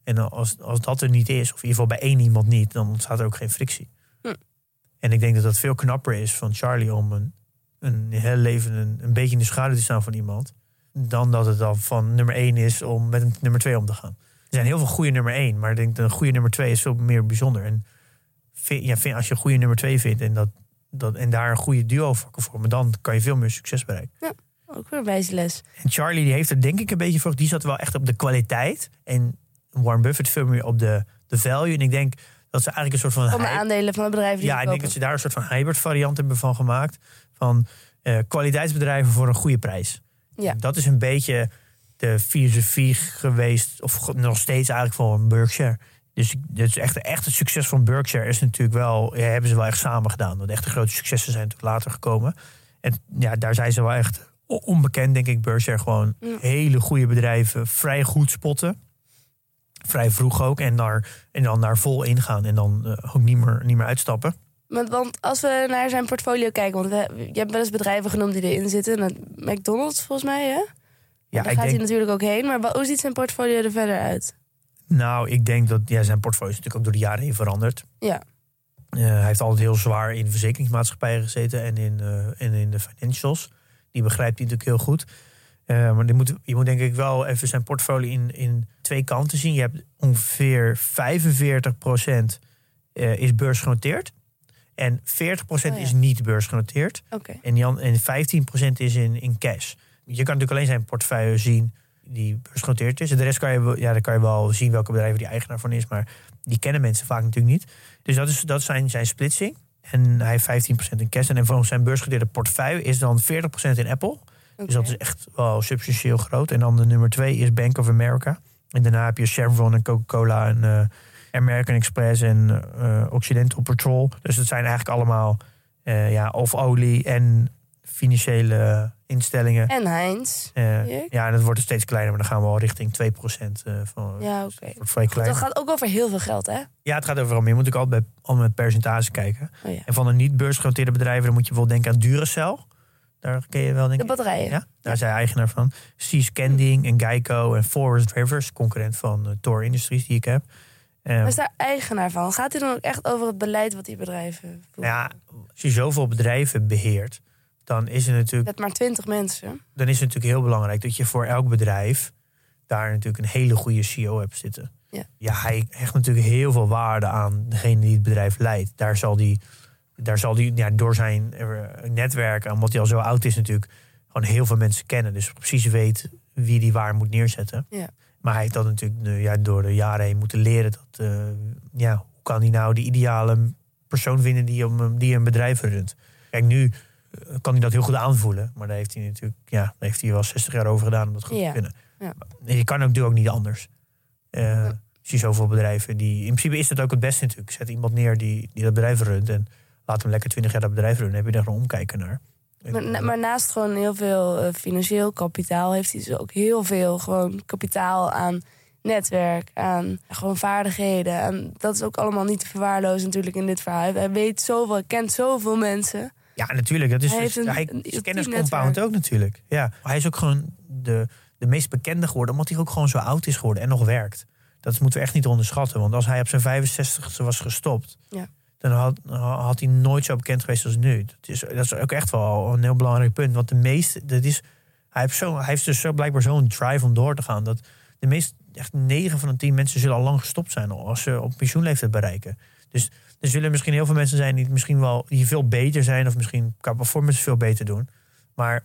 [SPEAKER 3] En als, als dat er niet is, of in ieder geval bij één iemand niet, dan ontstaat er ook geen frictie.
[SPEAKER 2] Hm.
[SPEAKER 3] En ik denk dat dat veel knapper is van Charlie om een, een heel leven een, een beetje in de schaduw te staan van iemand. Dan dat het dan van nummer één is om met een nummer twee om te gaan. Er zijn heel veel goede nummer één, maar ik denk dat een goede nummer twee is veel meer bijzonder. En vind, ja, vind, als je een goede nummer twee vindt en, dat, dat, en daar een goede duo voor kan vormen, dan kan je veel meer succes bereiken.
[SPEAKER 2] Ook weer wijze les.
[SPEAKER 3] En Charlie die heeft er denk ik een beetje voor. Die zat wel echt op de kwaliteit. En Warren Buffett veel meer op de, de value. En ik denk dat ze eigenlijk een soort van...
[SPEAKER 2] De aandelen van het bedrijf die
[SPEAKER 3] ja, ik denk dat ze daar een soort van hybrid variant hebben van gemaakt. Van eh, kwaliteitsbedrijven voor een goede prijs.
[SPEAKER 2] Ja.
[SPEAKER 3] Dat is een beetje de filosofie geweest. Of nog steeds eigenlijk van Berkshire. Dus is echt, echt het succes van Berkshire is natuurlijk wel... Ja, hebben ze wel echt samen gedaan. Want echte grote successen zijn natuurlijk later gekomen. En ja, daar zijn ze wel echt onbekend, denk ik. Berkshire gewoon
[SPEAKER 2] Ja.
[SPEAKER 3] hele goede bedrijven. Vrij goed spotten. Vrij vroeg ook. En, daar, en dan daar vol ingaan. En dan eh, ook niet meer, niet meer uitstappen.
[SPEAKER 2] Want, want als we naar zijn portfolio kijken, want we, je hebt wel eens bedrijven genoemd die erin zitten. Nou, McDonald's volgens mij, hè?
[SPEAKER 3] Ja,
[SPEAKER 2] Daar
[SPEAKER 3] ik
[SPEAKER 2] gaat
[SPEAKER 3] denk,
[SPEAKER 2] hij natuurlijk ook heen. Maar hoe ziet zijn portfolio er verder uit?
[SPEAKER 3] nou, ik denk dat ja, zijn portfolio is natuurlijk ook door de jaren heen veranderd.
[SPEAKER 2] Ja.
[SPEAKER 3] Eh, hij heeft altijd heel zwaar in verzekeringsmaatschappijen gezeten en in, eh, en in de financials. Die begrijpt hij natuurlijk heel goed. Eh, maar moet, je moet denk ik wel even zijn portfolio in, in twee kanten zien. Je hebt ongeveer 45% eh, is beursgenoteerd. En 40%
[SPEAKER 2] Oh ja.
[SPEAKER 3] is niet beursgenoteerd. En, en 15% is in, in cash. Je kan natuurlijk alleen zijn portefeuille zien die beursgenoteerd is. En de rest kan je, ja, dan kan je wel zien welke bedrijven die eigenaar van is. Maar die kennen mensen vaak natuurlijk niet. Dus dat is, dat is zijn, zijn splitsing. En hij heeft 15% in cash. En van zijn beursgenoteerde portefeuille is dan 40% in Apple. Dus dat is echt wel substantieel groot. En dan de nummer twee is Bank of America. En daarna heb je Chevron en Coca-Cola en eh, American Express en eh, Occidental Petrol. Dus dat zijn eigenlijk allemaal eh, ja, of olie en financiële instellingen.
[SPEAKER 2] En Heinz.
[SPEAKER 3] Ja, en dat wordt er steeds kleiner, maar dan gaan we al richting 2% eh van.
[SPEAKER 2] Ja,
[SPEAKER 3] dus
[SPEAKER 2] oké.
[SPEAKER 3] dat wordt vrij
[SPEAKER 2] Goed,
[SPEAKER 3] klein.
[SPEAKER 2] dat gaat ook over heel veel geld, hè?
[SPEAKER 3] Ja, het gaat overal meer. Moet ook altijd, bij, altijd met percentages kijken.
[SPEAKER 2] Oh, ja.
[SPEAKER 3] En van de niet beursgenoteerde bedrijven, dan moet je bijvoorbeeld denken aan Duracell. Daar ken je wel, denk
[SPEAKER 2] De
[SPEAKER 3] ik.
[SPEAKER 2] batterijen.
[SPEAKER 3] Ja, daar hij eigenaar van. Seas Candying en Geico en Forest Rivers, concurrent van uh, Tor Industries die ik heb. Eh,
[SPEAKER 2] Maar is daar eigenaar van? Gaat hij dan ook echt over het beleid wat die bedrijven voeren?
[SPEAKER 3] ja, als je zoveel bedrijven beheert, dan is, het natuurlijk,
[SPEAKER 2] Met maar twintig mensen.
[SPEAKER 3] dan is het natuurlijk heel belangrijk dat je voor elk bedrijf daar natuurlijk een hele goede CEO hebt zitten.
[SPEAKER 2] Ja.
[SPEAKER 3] hij hecht natuurlijk heel veel waarde aan degene die het bedrijf leidt. Daar zal die, daar zal die ja, door zijn eh, netwerk, omdat hij al zo oud is natuurlijk, gewoon heel veel mensen kennen. Dus precies weet wie die waar moet neerzetten.
[SPEAKER 2] Ja.
[SPEAKER 3] Maar hij heeft dat natuurlijk ja, door de jaren heen moeten leren. Dat, eh, ja, hoe kan hij nou de ideale persoon vinden die, om, die een bedrijf runt? Kijk, nu eh, kan hij dat heel goed aanvoelen. Maar daar heeft hij natuurlijk ja, daar heeft hij wel 60 jaar over gedaan om dat goed
[SPEAKER 2] Ja.
[SPEAKER 3] te kunnen.
[SPEAKER 2] Ja.
[SPEAKER 3] Je kan ook, doe ook niet anders. Eh zie zoveel bedrijven die. In principe is dat ook het beste natuurlijk. Zet iemand neer die, die dat bedrijf runt. En laat hem lekker 20 jaar dat bedrijf runnen. Dan heb je daar een omkijken naar.
[SPEAKER 2] Maar, na- maar naast gewoon heel veel eh, financieel kapitaal... heeft hij dus ook heel veel gewoon kapitaal aan netwerk, aan gewoon vaardigheden. En dat is ook allemaal niet te verwaarlozen natuurlijk in dit verhaal. Hij weet zoveel, hij kent zoveel mensen.
[SPEAKER 3] Ja, natuurlijk. Dat is
[SPEAKER 2] Hij
[SPEAKER 3] dus,
[SPEAKER 2] heeft een-
[SPEAKER 3] hij is kenniscompound ook natuurlijk. Ja, hij is ook gewoon de, de meest bekende geworden, omdat hij ook gewoon zo oud is geworden en nog werkt. Dat moeten we echt niet onderschatten. Want als hij op zijn 65ste was gestopt,
[SPEAKER 2] Ja.
[SPEAKER 3] Dan had, had hij nooit zo bekend geweest als nu. Dat is, dat is ook echt wel een heel belangrijk punt. Want de meeste, dat is, hij, heeft zo, hij heeft dus zo blijkbaar zo'n drive om door te gaan. Dat de meest, echt 9 van de 10 mensen zullen al lang gestopt zijn als ze op pensioenleeftijd bereiken. Dus er zullen misschien heel veel mensen zijn die misschien wel die veel beter zijn, of misschien qua performance veel beter doen. Maar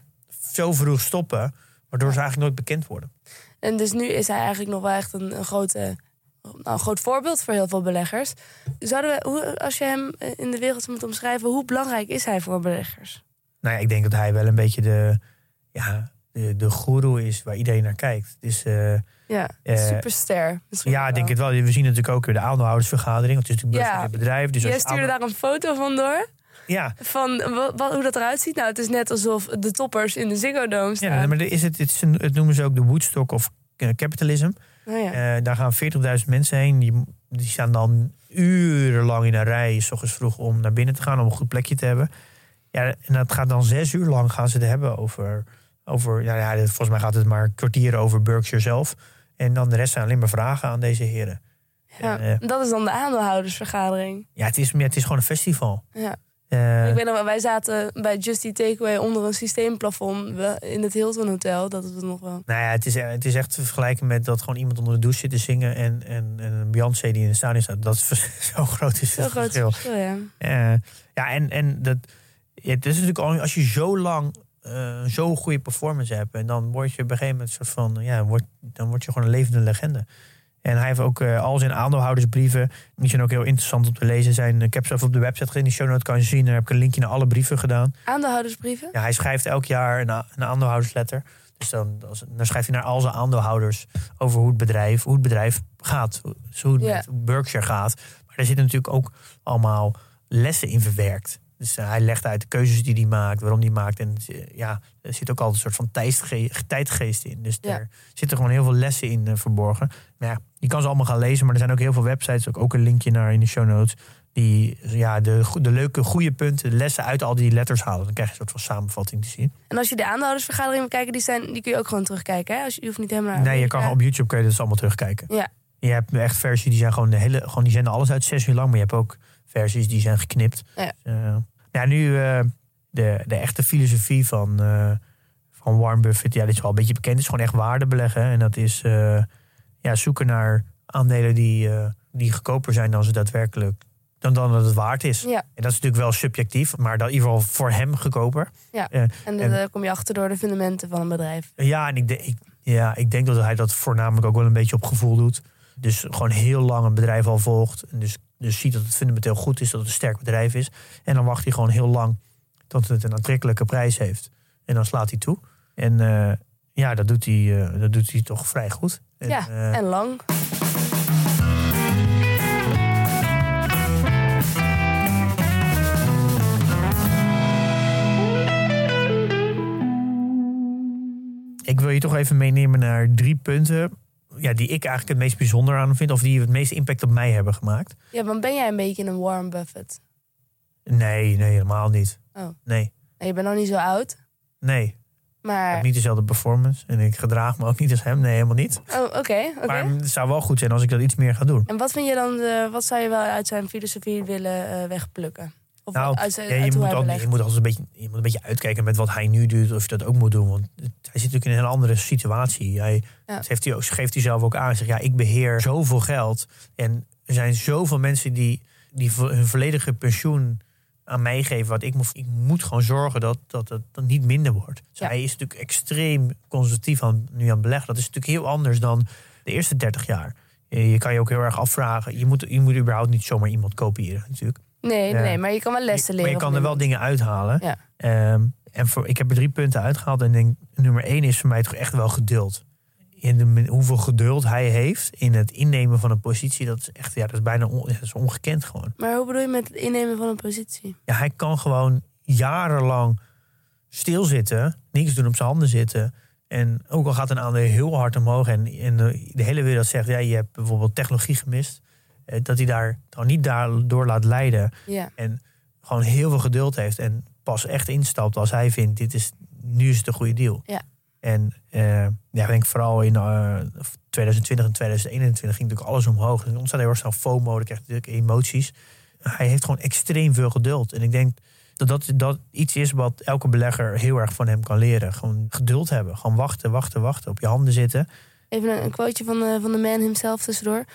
[SPEAKER 3] zo vroeg stoppen, waardoor ze eigenlijk nooit bekend worden.
[SPEAKER 2] En dus nu is hij eigenlijk nog wel echt een, grote, nou, een groot voorbeeld voor heel veel beleggers. Zouden we, hoe, als je hem eh, in de wereld moet omschrijven, hoe belangrijk is hij voor beleggers?
[SPEAKER 3] Nou ja, ik denk dat hij wel een beetje de, ja, de, de guru is waar iedereen naar kijkt. Dus
[SPEAKER 2] Ja,
[SPEAKER 3] Eh,
[SPEAKER 2] superster.
[SPEAKER 3] ja, ik denk het wel. We zien natuurlijk ook weer de aandeelhoudersvergadering. Want het is natuurlijk
[SPEAKER 2] Ja.
[SPEAKER 3] beurs van het bedrijf. Dus
[SPEAKER 2] Jij stuurde daar een foto van door.
[SPEAKER 3] Ja,
[SPEAKER 2] Van wa- wa- hoe dat eruit ziet. Nou, het is net alsof de toppers in de Ziggo Dome staan.
[SPEAKER 3] ja maar is het, het, is een, het noemen ze ook de Woodstock of Capitalism.
[SPEAKER 2] Nou ja.
[SPEAKER 3] Eh, daar gaan 40.000 mensen heen. Die, die staan dan urenlang in een rij, s ochtends vroeg, om naar binnen te gaan, om een goed plekje te hebben. Ja, en dat gaat dan zes uur lang gaan ze het hebben over. over ja, ja, volgens mij gaat het maar kwartieren over Berkshire zelf. En dan de rest zijn alleen maar vragen aan deze heren.
[SPEAKER 2] ja.
[SPEAKER 3] En, eh,
[SPEAKER 2] dat is dan de aandeelhoudersvergadering.
[SPEAKER 3] ja, het is, het is gewoon een festival.
[SPEAKER 2] Ja.
[SPEAKER 3] Eh,
[SPEAKER 2] Ik weet nog wel, wij zaten bij Justy Takeaway onder een systeemplafond in het Hilton Hotel. Dat is het nog wel.
[SPEAKER 3] nou ja, het is, het is echt te vergelijken met dat gewoon iemand onder de douche zit te zingen. En, en, en een Beyoncé die in de stadion staat. Dat is <laughs> zo groot is
[SPEAKER 2] Zo
[SPEAKER 3] het
[SPEAKER 2] groot
[SPEAKER 3] verschil.
[SPEAKER 2] verschil, ja.
[SPEAKER 3] Eh, ja, en, en dat, ja, het is natuurlijk al, als je zo lang eh, zo'n goede performance hebt. En dan word je op een gegeven moment soort van, ja, word, dan word je gewoon een levende legende. En hij heeft ook eh, al zijn aandeelhoudersbrieven. Die zijn ook heel interessant om te lezen. Zijn, ik heb ze even op de website gezet. In die show notes kan je zien. Daar heb ik een linkje naar alle brieven gedaan.
[SPEAKER 2] Aandeelhoudersbrieven?
[SPEAKER 3] Ja, hij schrijft elk jaar een, een aandeelhoudersletter. Dus dan, dan schrijft hij naar al zijn aandeelhouders over hoe het bedrijf, hoe het bedrijf gaat. Hoe hoe het met Berkshire gaat. Maar daar zitten natuurlijk ook allemaal lessen in verwerkt. Dus eh, hij legt uit de keuzes die hij maakt, waarom hij maakt. En eh, ja, er zit ook altijd een soort van tijdge- tijdgeest in. Dus
[SPEAKER 2] Ja.
[SPEAKER 3] er zitten gewoon heel veel lessen in eh, verborgen. Maar ja, je kan ze allemaal gaan lezen. Maar er zijn ook heel veel websites, ook, ook een linkje naar in de show notes. Die ja, de, de leuke, goede punten, de lessen uit al die letters halen. Dan krijg je een soort van samenvatting te zien.
[SPEAKER 2] En als je de aandeelhoudersvergadering wil kijken, die, zijn, die kun je ook gewoon terugkijken. Hè? Als je, je hoeft niet helemaal
[SPEAKER 3] Nee, je kan op YouTube kun je dat allemaal terugkijken.
[SPEAKER 2] Ja.
[SPEAKER 3] Je hebt echt versies die zijn gewoon de hele, gewoon die zenden alles uit zes uur lang. Maar je hebt ook versies die zijn geknipt.
[SPEAKER 2] Ja.
[SPEAKER 3] Dus, eh, ja, nu eh, de, de echte filosofie van, eh, van Warren Buffett, ja, dit is wel een beetje bekend. Het is gewoon echt waarde beleggen. En dat is ja, zoeken naar aandelen die, die goedkoper zijn dan ze daadwerkelijk dan, dan dat het waard is.
[SPEAKER 2] Ja.
[SPEAKER 3] En dat is natuurlijk wel subjectief, maar dan in ieder geval voor hem goedkoper.
[SPEAKER 2] Ja. En, daar kom je achter door de fundamenten van een bedrijf.
[SPEAKER 3] Ja, en ik, denk- ik, ja, ik denk dat hij dat voornamelijk ook wel een beetje op gevoel doet. Dus gewoon heel lang een bedrijf al volgt. En dus, dus ziet dat het fundamenteel goed is, dat het een sterk bedrijf is. En dan wacht hij gewoon heel lang tot het een aantrekkelijke prijs heeft. En dan slaat hij toe. En eh, ja, dat doet, hij, eh, dat doet hij toch vrij goed. En,
[SPEAKER 2] ja,
[SPEAKER 3] eh,
[SPEAKER 2] en lang.
[SPEAKER 3] Ik wil je toch even meenemen naar drie punten. Ja, die ik eigenlijk het meest bijzonder aan vind. Of die het meeste impact op mij hebben gemaakt.
[SPEAKER 2] Ja, want ben jij een beetje een Warren Buffett?
[SPEAKER 3] Nee, nee, helemaal niet.
[SPEAKER 2] Oh.
[SPEAKER 3] Nee,
[SPEAKER 2] je bent nog niet zo oud,
[SPEAKER 3] nee. Ik
[SPEAKER 2] maar...
[SPEAKER 3] heb niet dezelfde performance. En ik gedraag me ook niet als hem. Nee, helemaal niet.
[SPEAKER 2] Oh, oké.
[SPEAKER 3] Maar het zou wel goed zijn als ik dat iets meer ga doen.
[SPEAKER 2] En wat vind je dan, de, wat zou je wel uit zijn filosofie willen eh, wegplukken? Of
[SPEAKER 3] Nou,
[SPEAKER 2] uit
[SPEAKER 3] ja, je,
[SPEAKER 2] uit
[SPEAKER 3] moet ook, je moet altijd een beetje, je moet een beetje uitkijken met wat hij nu doet. Of je dat ook moet doen. Want hij zit natuurlijk in een hele andere situatie. Hij,
[SPEAKER 2] Ja.
[SPEAKER 3] heeft hij ook, geeft hij zelf ook aan. Hij zegt, ja, ik beheer zoveel geld. En er zijn zoveel mensen die, die hun volledige pensioen aan mij geven. Wat ik, moet, ik moet gewoon zorgen dat, dat het dat niet minder wordt. Dus
[SPEAKER 2] Ja.
[SPEAKER 3] hij is natuurlijk extreem conservatief aan, nu aan het beleggen. Dat is natuurlijk heel anders dan de eerste 30 jaar. Je je kan je ook heel erg afvragen. Je moet, je moet überhaupt niet zomaar iemand kopiëren natuurlijk.
[SPEAKER 2] Nee,
[SPEAKER 3] Ja.
[SPEAKER 2] nee, maar je kan wel lessen
[SPEAKER 3] Maar
[SPEAKER 2] leren.
[SPEAKER 3] je kan er wel dingen uithalen.
[SPEAKER 2] Ja.
[SPEAKER 3] Ehm, en voor, ik heb er drie punten uitgehaald. En denk, nummer één is voor mij toch echt wel geduld. In de, hoeveel geduld hij heeft in het innemen van een positie. Dat is echt, ja, dat is bijna on- ja, dat is ongekend gewoon.
[SPEAKER 2] Maar hoe bedoel je met het innemen van een positie?
[SPEAKER 3] Ja, hij kan gewoon jarenlang stilzitten, niks doen op zijn handen zitten. En ook al gaat een aandeel heel hard omhoog en, en de, de hele wereld zegt, ja, je hebt bijvoorbeeld technologie gemist. Eh, Dat hij daar gewoon niet daardoor laat leiden.
[SPEAKER 2] Ja,
[SPEAKER 3] En gewoon heel veel geduld heeft. En pas echt instapt als hij vindt, dit is, nu is het een goede deal.
[SPEAKER 2] Ja.
[SPEAKER 3] En eh, ja, ik denk vooral in eh, 2020 en 2021 ging natuurlijk alles omhoog. Er ontstaat heel snel FOMO, dan krijg je natuurlijk emoties. Hij heeft gewoon extreem veel geduld. En ik denk dat dat, dat iets is wat elke belegger heel erg van hem kan leren. Gewoon geduld hebben. Gewoon wachten, wachten, wachten. Op je handen zitten.
[SPEAKER 2] even een, een quoteje van de, van de man himself tussendoor.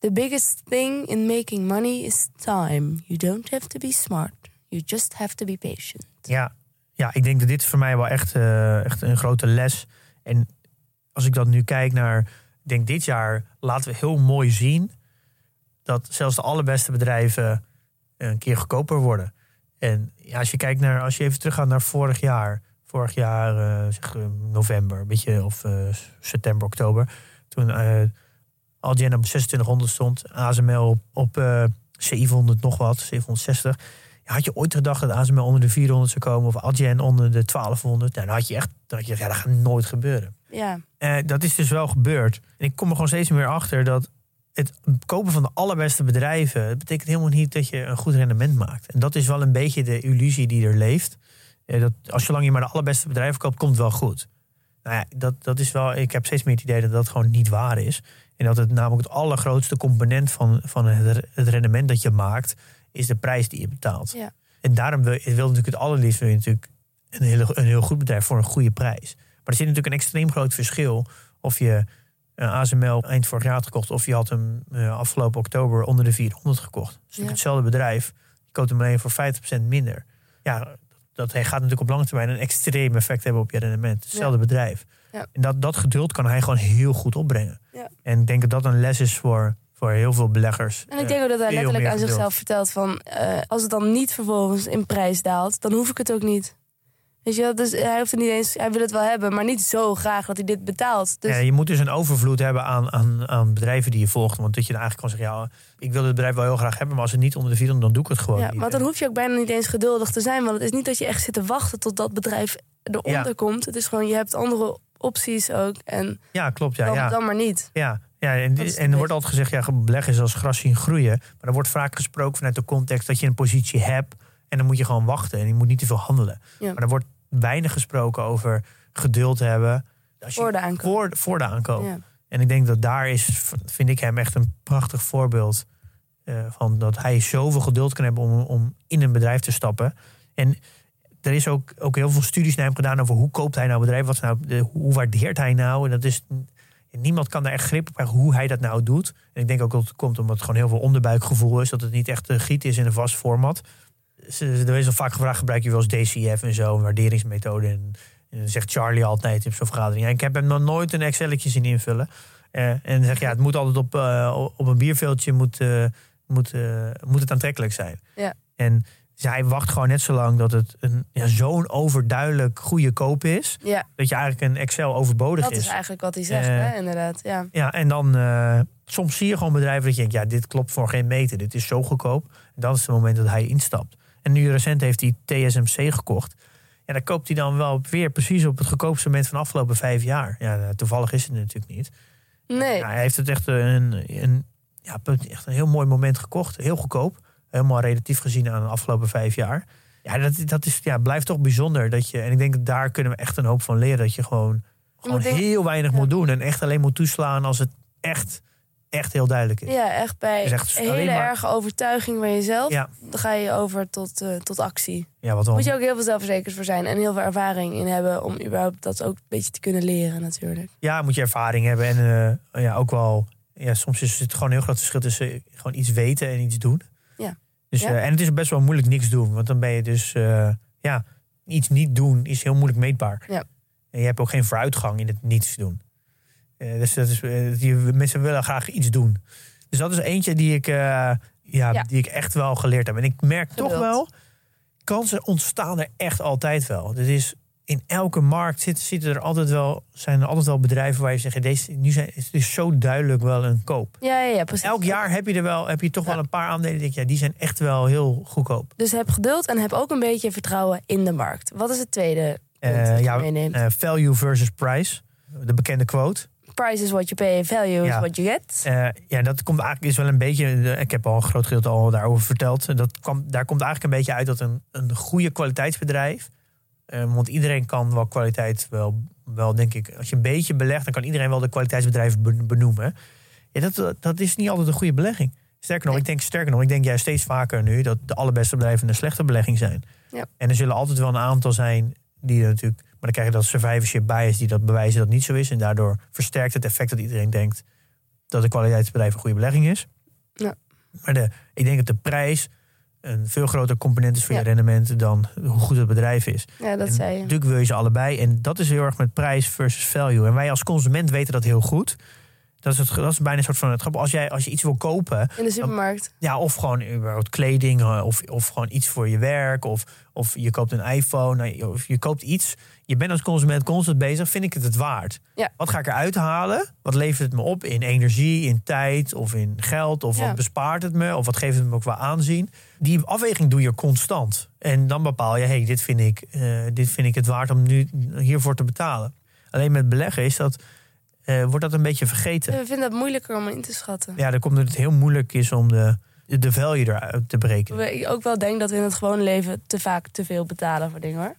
[SPEAKER 2] The biggest thing in making money is time. You don't have to be smart. You just have to be patient.
[SPEAKER 3] Ja, ja, ik denk dat dit voor mij wel echt, eh, echt een grote les. En als ik dat nu kijk naar, ik denk dit jaar laten we heel mooi zien dat zelfs de allerbeste bedrijven een keer goedkoper worden. En ja, als je kijkt naar, als je even teruggaat naar vorig jaar, vorig jaar eh, eh, november, beetje of september, oktober, toen Algen op 2600 stond, ASML op, op eh 700 nog wat, 760. Ja, had je ooit gedacht dat ASML onder de 400 zou komen of Adyen onder de 1200? Nou, dan had je echt, dan had je ja, dat gaat nooit gebeuren.
[SPEAKER 2] Ja,
[SPEAKER 3] Eh, dat is dus wel gebeurd. En ik kom er gewoon steeds meer achter dat het kopen van de allerbeste bedrijven, betekent helemaal niet dat je een goed rendement maakt. En dat is wel een beetje de illusie die er leeft. Eh, dat als zolang je maar de allerbeste bedrijven koopt, komt het wel goed. Nou ja, dat, dat is wel, ik heb steeds meer het idee dat dat gewoon niet waar is. En dat het namelijk het allergrootste component van, van het, het rendement dat je maakt, is de prijs die je betaalt.
[SPEAKER 2] Ja.
[SPEAKER 3] En daarom wil, wil natuurlijk het allerliefst wil je natuurlijk een, hele, een heel goed bedrijf voor een goede prijs. Maar er zit natuurlijk een extreem groot verschil of je een ASML eind vorig jaar had gekocht of je had hem eh, afgelopen oktober onder de 400 gekocht. Dus natuurlijk
[SPEAKER 2] Ja.
[SPEAKER 3] hetzelfde bedrijf, je koopt hem alleen voor 50% minder. Ja, dat gaat natuurlijk op lange termijn een extreem effect hebben op je rendement. Hetzelfde bedrijf.
[SPEAKER 2] Ja.
[SPEAKER 3] En dat, dat geduld kan hij gewoon heel goed opbrengen.
[SPEAKER 2] Ja.
[SPEAKER 3] En ik denk dat dat een les is voor, voor heel veel beleggers.
[SPEAKER 2] en ik
[SPEAKER 3] Eh,
[SPEAKER 2] denk ook dat hij letterlijk aan
[SPEAKER 3] geduld.
[SPEAKER 2] zichzelf vertelt van... eh, als het dan niet vervolgens in prijs daalt, dan hoef ik het ook niet. Weet je wel, dus hij hoeft het niet eens... Hij wil het wel hebben, maar niet zo graag dat hij dit betaalt. Dus
[SPEAKER 3] Ja, je moet dus een overvloed hebben aan, aan, aan bedrijven die je volgt. Want dat je dan eigenlijk kan zeggen, ja, ik wil het bedrijf wel heel graag hebben, maar als het niet onder de 400, dan doe ik het gewoon
[SPEAKER 2] Ja,
[SPEAKER 3] niet.
[SPEAKER 2] maar dan hoef je ook bijna niet eens geduldig te zijn. Want het is niet dat je echt zit te wachten tot dat bedrijf eronder
[SPEAKER 3] Ja.
[SPEAKER 2] komt. Het is gewoon, je hebt andere opties ook. En
[SPEAKER 3] Ja, klopt. Ja,
[SPEAKER 2] dan,
[SPEAKER 3] ja.
[SPEAKER 2] dan maar niet.
[SPEAKER 3] Ja, ja en, er wordt altijd gezegd, ja, beleggen is als gras zien groeien. Maar er wordt vaak gesproken vanuit de context dat je een positie hebt. En dan moet je gewoon wachten en je moet niet te veel handelen.
[SPEAKER 2] Ja.
[SPEAKER 3] Maar er wordt weinig gesproken over geduld hebben. Als je-
[SPEAKER 2] Voor de aankoop.
[SPEAKER 3] Voor, voor de aankoop.
[SPEAKER 2] Ja.
[SPEAKER 3] En ik denk dat daar is, vind ik hem echt een prachtig voorbeeld. eh, van dat hij zoveel geduld kan hebben om, om in een bedrijf te stappen. En er is ook, ook heel veel studies naar hem gedaan over hoe koopt hij nou bedrijf, wat nou, de, hoe waardeert hij nou. En dat is, niemand kan daar echt grip op krijgen hoe hij dat nou doet. En ik denk ook dat het komt omdat het gewoon heel veel onderbuikgevoel is, dat het niet echt een giet is in een vast format. Er is al vaak gevraagd, gebruik je wel eens DCF en zo, een waarderingsmethode. En, en dan zegt Charlie altijd in zo'n vergadering, ja, ik heb hem nog nooit een Excelletje zien invullen. Eh, en dan zeg je, ja, het moet altijd op, eh, op een bierveeltje moet, eh, moet, moet het aantrekkelijk zijn.
[SPEAKER 2] Ja.
[SPEAKER 3] En dus hij wacht gewoon net zo lang dat het een, ja, zo'n overduidelijk goede koop is.
[SPEAKER 2] Ja,
[SPEAKER 3] Dat je eigenlijk een Excel overbodig
[SPEAKER 2] dat
[SPEAKER 3] is.
[SPEAKER 2] is eigenlijk wat hij zegt,
[SPEAKER 3] Eh,
[SPEAKER 2] hè, inderdaad. Ja.
[SPEAKER 3] Ja, en dan eh, soms zie je gewoon bedrijven dat je denkt, ja, dit klopt voor geen meter. Dit is zo goedkoop. En dat is het moment dat hij instapt. En nu recent heeft hij TSMC gekocht. En dan koopt hij dan wel weer precies op het goedkoopste moment van de afgelopen vijf jaar. Ja, nou, toevallig is het natuurlijk niet.
[SPEAKER 2] Nee,
[SPEAKER 3] Ja, hij heeft het echt een, een, ja, echt een heel mooi moment gekocht. Heel goedkoop. Helemaal relatief gezien aan de afgelopen vijf jaar. Ja, dat, dat is, ja, blijft toch bijzonder. Dat je, en ik denk dat daar kunnen we echt een hoop van leren. Dat je gewoon, gewoon heel weinig
[SPEAKER 2] Ja.
[SPEAKER 3] moet doen. En echt alleen moet toeslaan als het echt, echt heel duidelijk is.
[SPEAKER 2] ja, echt bij
[SPEAKER 3] echt
[SPEAKER 2] een hele
[SPEAKER 3] maar-
[SPEAKER 2] erge overtuiging van jezelf.
[SPEAKER 3] Ja.
[SPEAKER 2] Dan ga je over tot, eh, tot actie.
[SPEAKER 3] Ja, wat dan?
[SPEAKER 2] Moet je ook heel veel zelfverzekerd voor zijn en heel veel ervaring in hebben om überhaupt dat ook een beetje te kunnen leren natuurlijk.
[SPEAKER 3] Ja, moet je ervaring hebben. En eh, ja, ook wel. Ja, soms is het gewoon een heel groot verschil tussen gewoon iets weten en iets doen.
[SPEAKER 2] Ja.
[SPEAKER 3] Dus,
[SPEAKER 2] Ja.
[SPEAKER 3] eh, en het is best wel moeilijk niks doen. Want dan ben je dus. eh, ja, iets niet doen is heel moeilijk meetbaar.
[SPEAKER 2] Ja.
[SPEAKER 3] En je hebt ook geen vooruitgang in het niets doen. Eh, dus dat is, die, mensen willen graag iets doen. Dus dat is eentje die ik, ja,
[SPEAKER 2] Ja.
[SPEAKER 3] Die ik echt wel geleerd heb. En ik merk toch wel. Kansen ontstaan er echt altijd wel. Dat is in elke markt zitten, zitten er altijd wel, zijn er altijd wel bedrijven waar je zegt, deze, nu zijn, het is zo duidelijk wel een koop.
[SPEAKER 2] Ja, ja, ja precies.
[SPEAKER 3] Elk jaar heb je er wel, heb je toch
[SPEAKER 2] Ja.
[SPEAKER 3] wel een paar aandelen. die Denk, ja, die zijn echt wel heel goedkoop.
[SPEAKER 2] Dus heb geduld en heb ook een beetje vertrouwen in de markt. Wat is het tweede punt dat je
[SPEAKER 3] ja, eh, value versus price, de bekende quote.
[SPEAKER 2] Price is what you pay, value is
[SPEAKER 3] Ja.
[SPEAKER 2] what you get.
[SPEAKER 3] Eh, ja, dat komt eigenlijk is wel een beetje. Ik heb al een groot gedeelte al daarover verteld. Dat kwam, daar komt eigenlijk een beetje uit dat een, een goede kwaliteitsbedrijf. Eh, want iedereen kan wel kwaliteit wel, wel, denk ik. Als je een beetje belegt, dan kan iedereen wel de kwaliteitsbedrijven ben- benoemen. Ja, dat, dat is niet altijd een goede belegging. Sterker nog,
[SPEAKER 2] Nee.
[SPEAKER 3] ik denk sterker nog, ik denk juist steeds vaker nu dat de allerbeste bedrijven een slechte belegging zijn.
[SPEAKER 2] Ja.
[SPEAKER 3] En er zullen altijd wel een aantal zijn die er natuurlijk. Maar dan krijg je dat survivorship bias die dat bewijzen dat niet zo is. En daardoor versterkt het effect dat iedereen denkt dat een kwaliteitsbedrijf een goede belegging is.
[SPEAKER 2] Ja.
[SPEAKER 3] Maar de, ik denk dat de prijs een veel groter component is voor
[SPEAKER 2] Ja.
[SPEAKER 3] je rendement dan hoe goed het bedrijf is.
[SPEAKER 2] Ja, dat
[SPEAKER 3] En
[SPEAKER 2] zei je.
[SPEAKER 3] Natuurlijk wil je ze allebei. En dat is heel erg met prijs versus value. En wij als consument weten dat heel goed. Dat is, het, dat is bijna een soort van het grap. Als, jij, als je iets wil kopen,
[SPEAKER 2] In de supermarkt.
[SPEAKER 3] ja, of gewoon überhaupt kleding, eh, of, of gewoon iets voor je werk, of, of je koopt een iPhone, nou, of je koopt iets. Je bent als consument constant bezig, vind ik het het waard?
[SPEAKER 2] Ja.
[SPEAKER 3] Wat ga ik eruit halen? Wat levert het me op in energie, in tijd of in geld? Of
[SPEAKER 2] Ja.
[SPEAKER 3] wat bespaart het me? Of wat geeft het me ook qua aanzien? Die afweging doe je constant. En dan bepaal je, hey, dit, vind ik, eh, dit vind ik het waard om nu hiervoor te betalen. Alleen met beleggen is dat, eh, wordt dat een beetje vergeten.
[SPEAKER 2] We vinden het moeilijker om in te schatten.
[SPEAKER 3] Ja, dan komt het heel moeilijk is om de, de value eruit te.
[SPEAKER 2] Hoewel Ik ook wel denk dat we in het gewone leven te vaak te veel betalen voor dingen hoor.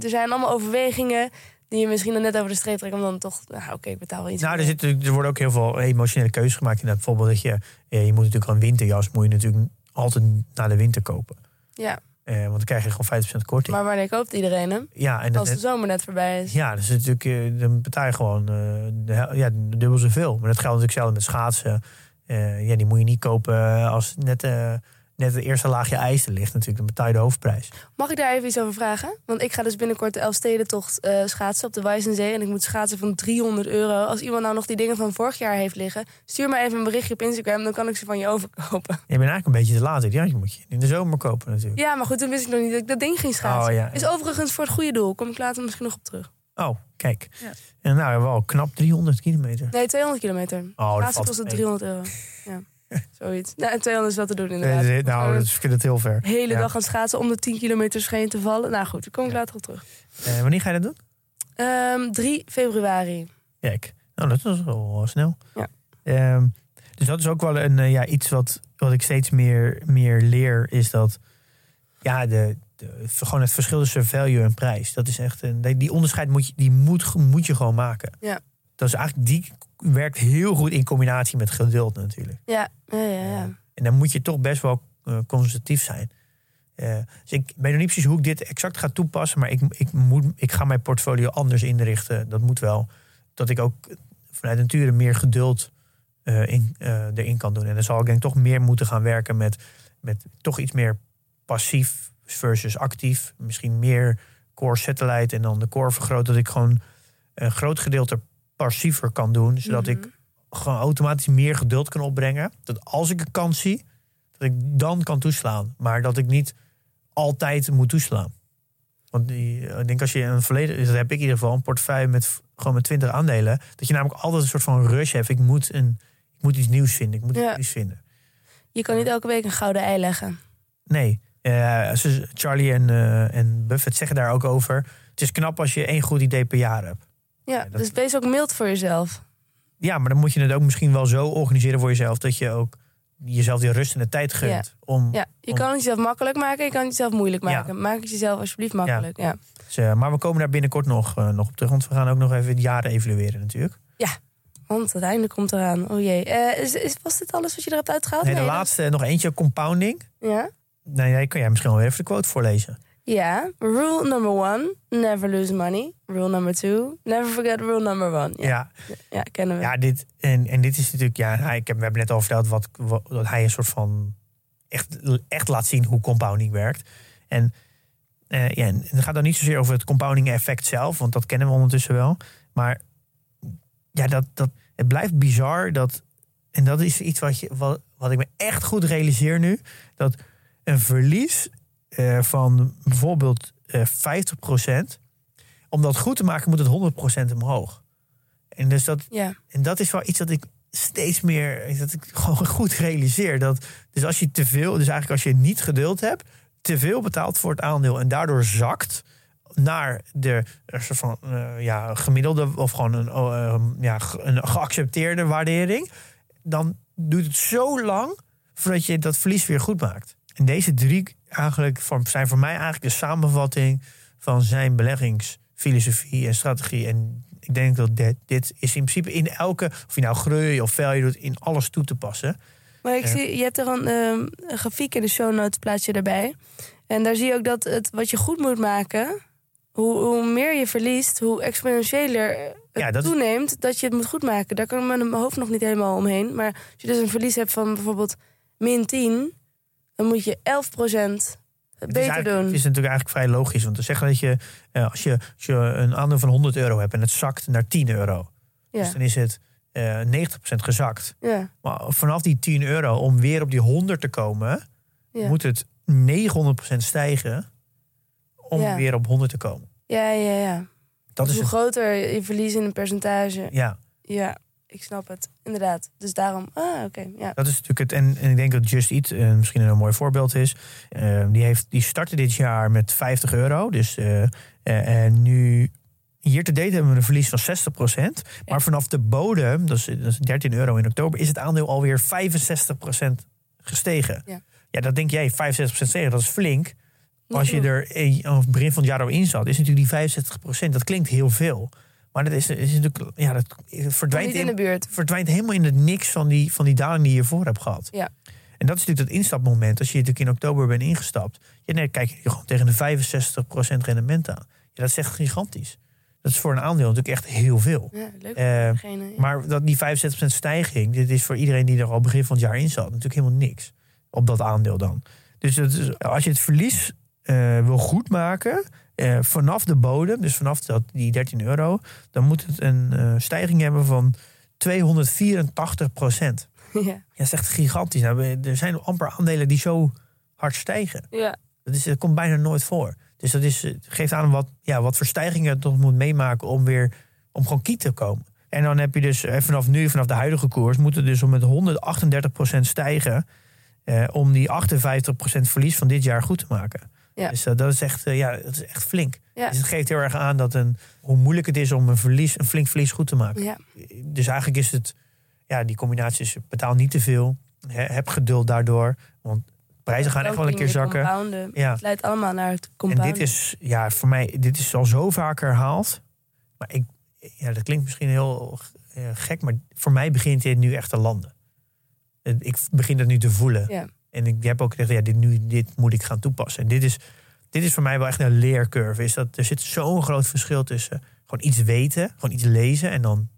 [SPEAKER 2] Er zijn allemaal overwegingen die je misschien dan net over de streep trekt om dan toch, nou oké, ik betaal wel iets.
[SPEAKER 3] Nou, er, zit, er worden ook heel veel emotionele keuzes gemaakt. Inderdaad, bijvoorbeeld dat je, je moet natuurlijk een winterjas, moet je natuurlijk altijd naar de winter kopen.
[SPEAKER 2] Ja,
[SPEAKER 3] Eh, want dan krijg je gewoon 50% korting.
[SPEAKER 2] maar wanneer koopt iedereen hem?
[SPEAKER 3] ja, en
[SPEAKER 2] Als de zomer net voorbij is.
[SPEAKER 3] ja, dus natuurlijk, eh, dan betaal je gewoon eh, de, ja, dubbel zoveel. Maar dat geldt natuurlijk zelf met schaatsen. Ja, die moet je niet kopen als net, net het eerste laagje ijs er ligt. Natuurlijk, dan betaal je de hoofdprijs.
[SPEAKER 2] Mag ik daar even iets over vragen? Want ik ga dus binnenkort de Elfstedentocht eh schaatsen op de Wijzenzee. En ik moet schaatsen van 300 euro. Als iemand nou nog die dingen van vorig jaar heeft liggen... stuur me even een berichtje op Instagram, dan kan ik ze van je overkopen.
[SPEAKER 3] Je bent eigenlijk een beetje te laat. Ja, je moet je in de zomer kopen natuurlijk.
[SPEAKER 2] Ja, maar goed, toen wist ik nog niet dat ik dat ding ging schaatsen.
[SPEAKER 3] Oh, ja.
[SPEAKER 2] Is overigens voor het goede doel. Kom ik later misschien nog op terug.
[SPEAKER 3] Oh, kijk.
[SPEAKER 2] Ja.
[SPEAKER 3] En nou, wel knap 300 kilometer.
[SPEAKER 2] Nee, 200 kilometer.
[SPEAKER 3] Oh,
[SPEAKER 2] Laatst kost het
[SPEAKER 3] mee.
[SPEAKER 2] 300 euro. Ja, <laughs> zoiets. Nou, en 200 is wat te doen
[SPEAKER 3] Nee,
[SPEAKER 2] inderdaad.
[SPEAKER 3] dit- nou, dat is- ik vind het heel ver.
[SPEAKER 2] de hele
[SPEAKER 3] Ja.
[SPEAKER 2] dag gaan schaatsen om de 10 kilometer scheen te vallen. Nou goed, daar kom ik
[SPEAKER 3] Ja.
[SPEAKER 2] later op terug.
[SPEAKER 3] Eh, wanneer ga je dat doen?
[SPEAKER 2] Ehm 3 februari.
[SPEAKER 3] Kijk, nou, dat is wel snel.
[SPEAKER 2] Ja.
[SPEAKER 3] Ehm, dus dat is ook wel een, eh, ja, iets wat, wat ik steeds meer, meer leer, is dat ja, de, de, gewoon het verschil tussen value en prijs. Dat is echt een, die- die onderscheid moet je, die moet, moet je gewoon maken.
[SPEAKER 2] Ja.
[SPEAKER 3] Dat is eigenlijk, die werkt heel goed in combinatie met geduld natuurlijk.
[SPEAKER 2] Ja, ja, ja. ja.
[SPEAKER 3] En dan moet je toch best wel eh, conservatief zijn. Eh, dus ik weet nog niet precies hoe ik dit exact ga toepassen. Maar ik, ik, moet, ik ga mijn portfolio anders inrichten. Dat moet wel. Dat ik ook vanuit nature meer geduld eh, in, eh, erin kan doen. En dan zal ik denk ik toch meer moeten gaan werken met, met toch iets meer passief versus actief. Misschien meer core satellite en dan de core vergroot. Dat ik gewoon een groot gedeelte passiever kan doen. Zodat ik gewoon automatisch meer geduld kan opbrengen. Dat als ik een kans zie, dat ik dan kan toeslaan. Maar dat ik niet altijd moet toeslaan. Want die, ik denk als je een verleden, dat heb ik in ieder geval, een portefeuille met gewoon met 20 aandelen, dat je namelijk altijd een soort van rush hebt. Ik moet, een, ik moet iets nieuws vinden. Ik moet
[SPEAKER 2] Ja.
[SPEAKER 3] iets vinden.
[SPEAKER 2] Je kan niet elke week een gouden ei leggen.
[SPEAKER 3] Nee. Eh, Charlie en, eh, en Buffett zeggen daar ook over. Het is knap als je één goed idee per jaar hebt.
[SPEAKER 2] Ja,
[SPEAKER 3] dat-
[SPEAKER 2] dus wees ook mild voor jezelf.
[SPEAKER 3] Ja, maar dan moet je het ook misschien wel zo organiseren voor jezelf dat je ook jezelf die rust en de tijd gunt. Om,
[SPEAKER 2] Ja, je
[SPEAKER 3] om-
[SPEAKER 2] kan het jezelf makkelijk maken, je kan het jezelf moeilijk
[SPEAKER 3] Ja.
[SPEAKER 2] maken. Maak het jezelf alsjeblieft makkelijk. Ja.
[SPEAKER 3] Dus, eh, maar we komen daar binnenkort nog, eh, nog op terug. Want we gaan ook nog even het jaren evalueren natuurlijk.
[SPEAKER 2] Want het einde komt eraan. Oh jee. Eh, is, is, was dit alles wat je er hebt uitgehaald?
[SPEAKER 3] Nee, de laatste nog eentje, compounding.
[SPEAKER 2] Ja?
[SPEAKER 3] Nee, nee, kan jij misschien wel even de quote voorlezen.
[SPEAKER 2] Ja. Rule number one, never lose money. Rule number two, never forget rule number one. Ja,
[SPEAKER 3] Ja,
[SPEAKER 2] ja. kennen we.
[SPEAKER 3] ja dit, en, en dit is natuurlijk, ja, ik heb, we hebben net al verteld wat, wat, dat hij een soort van echt, echt laat zien hoe compounding werkt. En, eh, ja, en het gaat dan niet zozeer over het compounding effect zelf, want dat kennen we ondertussen wel. Maar ja, dat, dat, het blijft bizar dat, en dat is iets wat, je, wat, wat ik me echt goed realiseer nu, dat een verlies eh, van bijvoorbeeld eh 50%, om dat goed te maken moet het 100% omhoog. En dus dat,
[SPEAKER 2] Ja.
[SPEAKER 3] en dat is wel iets dat ik steeds meer, dat ik <laughs> gewoon goed realiseer. Dat, dus als je te veel, dus eigenlijk als je niet geduld hebt, te veel betaalt voor het aandeel en daardoor zakt naar de een soort van eh, ja, gemiddelde of gewoon een, oh, eh, ja, een geaccepteerde waardering, dan duurt het zo lang voordat je dat verlies weer goed maakt. En deze drie eigenlijk zijn voor mij eigenlijk de samenvatting van zijn beleggingsfilosofie en strategie. En ik denk dat dit, dit is in principe in elke, of je nou groei of failure doet, in alles toe te passen.
[SPEAKER 2] Maar ik
[SPEAKER 3] Ja.
[SPEAKER 2] zie, je hebt er een, ehm, een grafiek in de show notes, plaats je erbij. En daar zie je ook dat het wat je goed moet maken, hoe, hoe meer je verliest, hoe exponentiëler het
[SPEAKER 3] Ja, dat is-
[SPEAKER 2] toeneemt dat je het moet goed maken. Daar kan mijn hoofd nog niet helemaal omheen. Maar als je dus een verlies hebt van bijvoorbeeld min 10, dan moet je 11%
[SPEAKER 3] Het is,
[SPEAKER 2] beter doen.
[SPEAKER 3] het is natuurlijk eigenlijk vrij logisch. Want te zeggen dat je, eh, als je, als je een aandeel van 100 euro hebt en het zakt naar 10 euro.
[SPEAKER 2] ja.
[SPEAKER 3] Dus dan is het eh 90% gezakt.
[SPEAKER 2] ja,
[SPEAKER 3] Maar vanaf die 10 euro, om weer op die 100 te komen,
[SPEAKER 2] ja.
[SPEAKER 3] moet het 900% stijgen om weer op 100 te komen.
[SPEAKER 2] ja, ja, ja.
[SPEAKER 3] Dat is
[SPEAKER 2] hoe
[SPEAKER 3] het.
[SPEAKER 2] groter je verlies in een percentage.
[SPEAKER 3] Ja,
[SPEAKER 2] Ja, ik snap het. Inderdaad. Dus daarom. Ah, oké. ja.
[SPEAKER 3] dat is natuurlijk het. En, en ik denk dat Just Eat eh, misschien een mooi voorbeeld is. Eh, die, heeft, die startte dit jaar met 50 euro. Dus eh, en nu. Hier te date hebben we een verlies van 60%. Maar vanaf de bodem, dat is, dat is 13 euro in oktober, is het aandeel alweer 65% gestegen.
[SPEAKER 2] Ja.
[SPEAKER 3] ja, dat denk jij, 65% gestegen, dat is flink. Als je er aan het begin van het jaar al in zat, is natuurlijk die 65%, dat klinkt heel veel. Maar dat is, is natuurlijk, ja, dat verdwijnt
[SPEAKER 2] Niet in de buurt.
[SPEAKER 3] verdwijnt helemaal in het niks van die, van die daling die je voor hebt gehad.
[SPEAKER 2] Ja.
[SPEAKER 3] En dat is natuurlijk dat instapmoment. Als je natuurlijk in oktober bent ingestapt. Ja, nee, kijk je gewoon tegen de 65% rendement aan. Ja, dat is echt gigantisch. Dat is voor een aandeel natuurlijk echt heel veel.
[SPEAKER 2] Ja, leuk.
[SPEAKER 3] Eh,
[SPEAKER 2] voor degene, ja.
[SPEAKER 3] Maar dat, die 65% stijging, dit is voor iedereen die er al begin van het jaar in zat, natuurlijk helemaal niks. Op dat aandeel dan. Dus dat is, als je het verlies eh, wil goed eh, vanaf de bodem, dus vanaf dat, die 13 euro, dan moet het een eh, stijging hebben van 284 procent. <laughs>
[SPEAKER 2] ja.
[SPEAKER 3] Ja, dat is echt gigantisch. Nou, er zijn amper aandelen die zo hard stijgen.
[SPEAKER 2] ja.
[SPEAKER 3] Dat, is, dat komt bijna nooit voor. Dus dat is, geeft aan wat, ja, wat voor stijgingen het toch moet meemaken om weer om gewoon kiet te komen. En dan heb je dus eh, vanaf nu, vanaf de huidige koers, moet het dus om met 138% stijgen. Eh, om die 58% verlies van dit jaar goed te maken.
[SPEAKER 2] Ja.
[SPEAKER 3] Dus eh, dat, is echt, eh, ja, dat is echt flink.
[SPEAKER 2] Ja.
[SPEAKER 3] Dus het geeft heel erg aan dat een, hoe moeilijk het is om een, verlies, een flink verlies goed te maken.
[SPEAKER 2] ja.
[SPEAKER 3] Dus eigenlijk is het, ja, die combinatie is betaal niet te veel. He- heb geduld daardoor. Want prijzen gaan echt wel een keer zakken.
[SPEAKER 2] Compounden.
[SPEAKER 3] Ja.
[SPEAKER 2] Het leidt allemaal naar het
[SPEAKER 3] En
[SPEAKER 2] compounden.
[SPEAKER 3] dit is, ja, voor mij, dit is al zo vaak herhaald. Maar ik, ja, dat klinkt misschien heel eh, gek, maar voor mij begint dit nu echt te landen. Ik begin dat nu te voelen.
[SPEAKER 2] Ja.
[SPEAKER 3] En ik heb ook gezegd, ja, dit, nu, dit moet ik gaan toepassen. En dit is, dit is voor mij wel echt een leercurve. Is dat, er zit zo'n groot verschil tussen gewoon iets weten, gewoon iets lezen en dan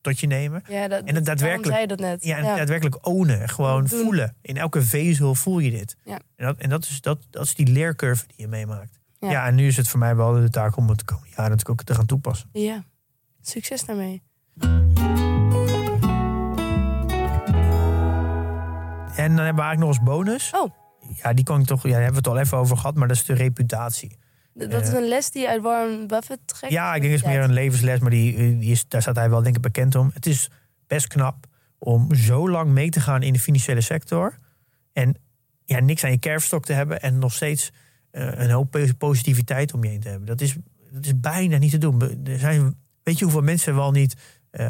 [SPEAKER 3] tot je nemen.
[SPEAKER 2] Ja, dat,
[SPEAKER 3] En het daadwerkelijk-
[SPEAKER 2] zei je dat net.
[SPEAKER 3] Ja, en daadwerkelijk ownen. Gewoon
[SPEAKER 2] Doen.
[SPEAKER 3] voelen. In elke vezel voel je dit.
[SPEAKER 2] Ja.
[SPEAKER 3] En, dat, en dat, is, dat, dat is die leercurve die je meemaakt.
[SPEAKER 2] Ja.
[SPEAKER 3] Ja. en nu is het voor mij wel de taak om het de komende jaren natuurlijk ook te gaan toepassen.
[SPEAKER 2] Ja, succes daarmee.
[SPEAKER 3] En dan hebben we eigenlijk nog als bonus.
[SPEAKER 2] Oh.
[SPEAKER 3] Ja, die kan ik toch. Ja, daar hebben we het al even over gehad, maar dat is de reputatie.
[SPEAKER 2] Dat is
[SPEAKER 3] Eh.
[SPEAKER 2] een les die je uit Warren Buffett trekt?
[SPEAKER 3] Ja, ik denk het is meer een levensles, maar die, eh, die is, daar staat hij wel denk ik bekend om. Het is best knap om zo lang mee te gaan in de financiële sector. En ja, niks aan je kerfstok te hebben en nog steeds eh, een hoop po- positiviteit om je heen te hebben. Dat is, dat is bijna niet te doen. Er zijn, weet je hoeveel mensen wel niet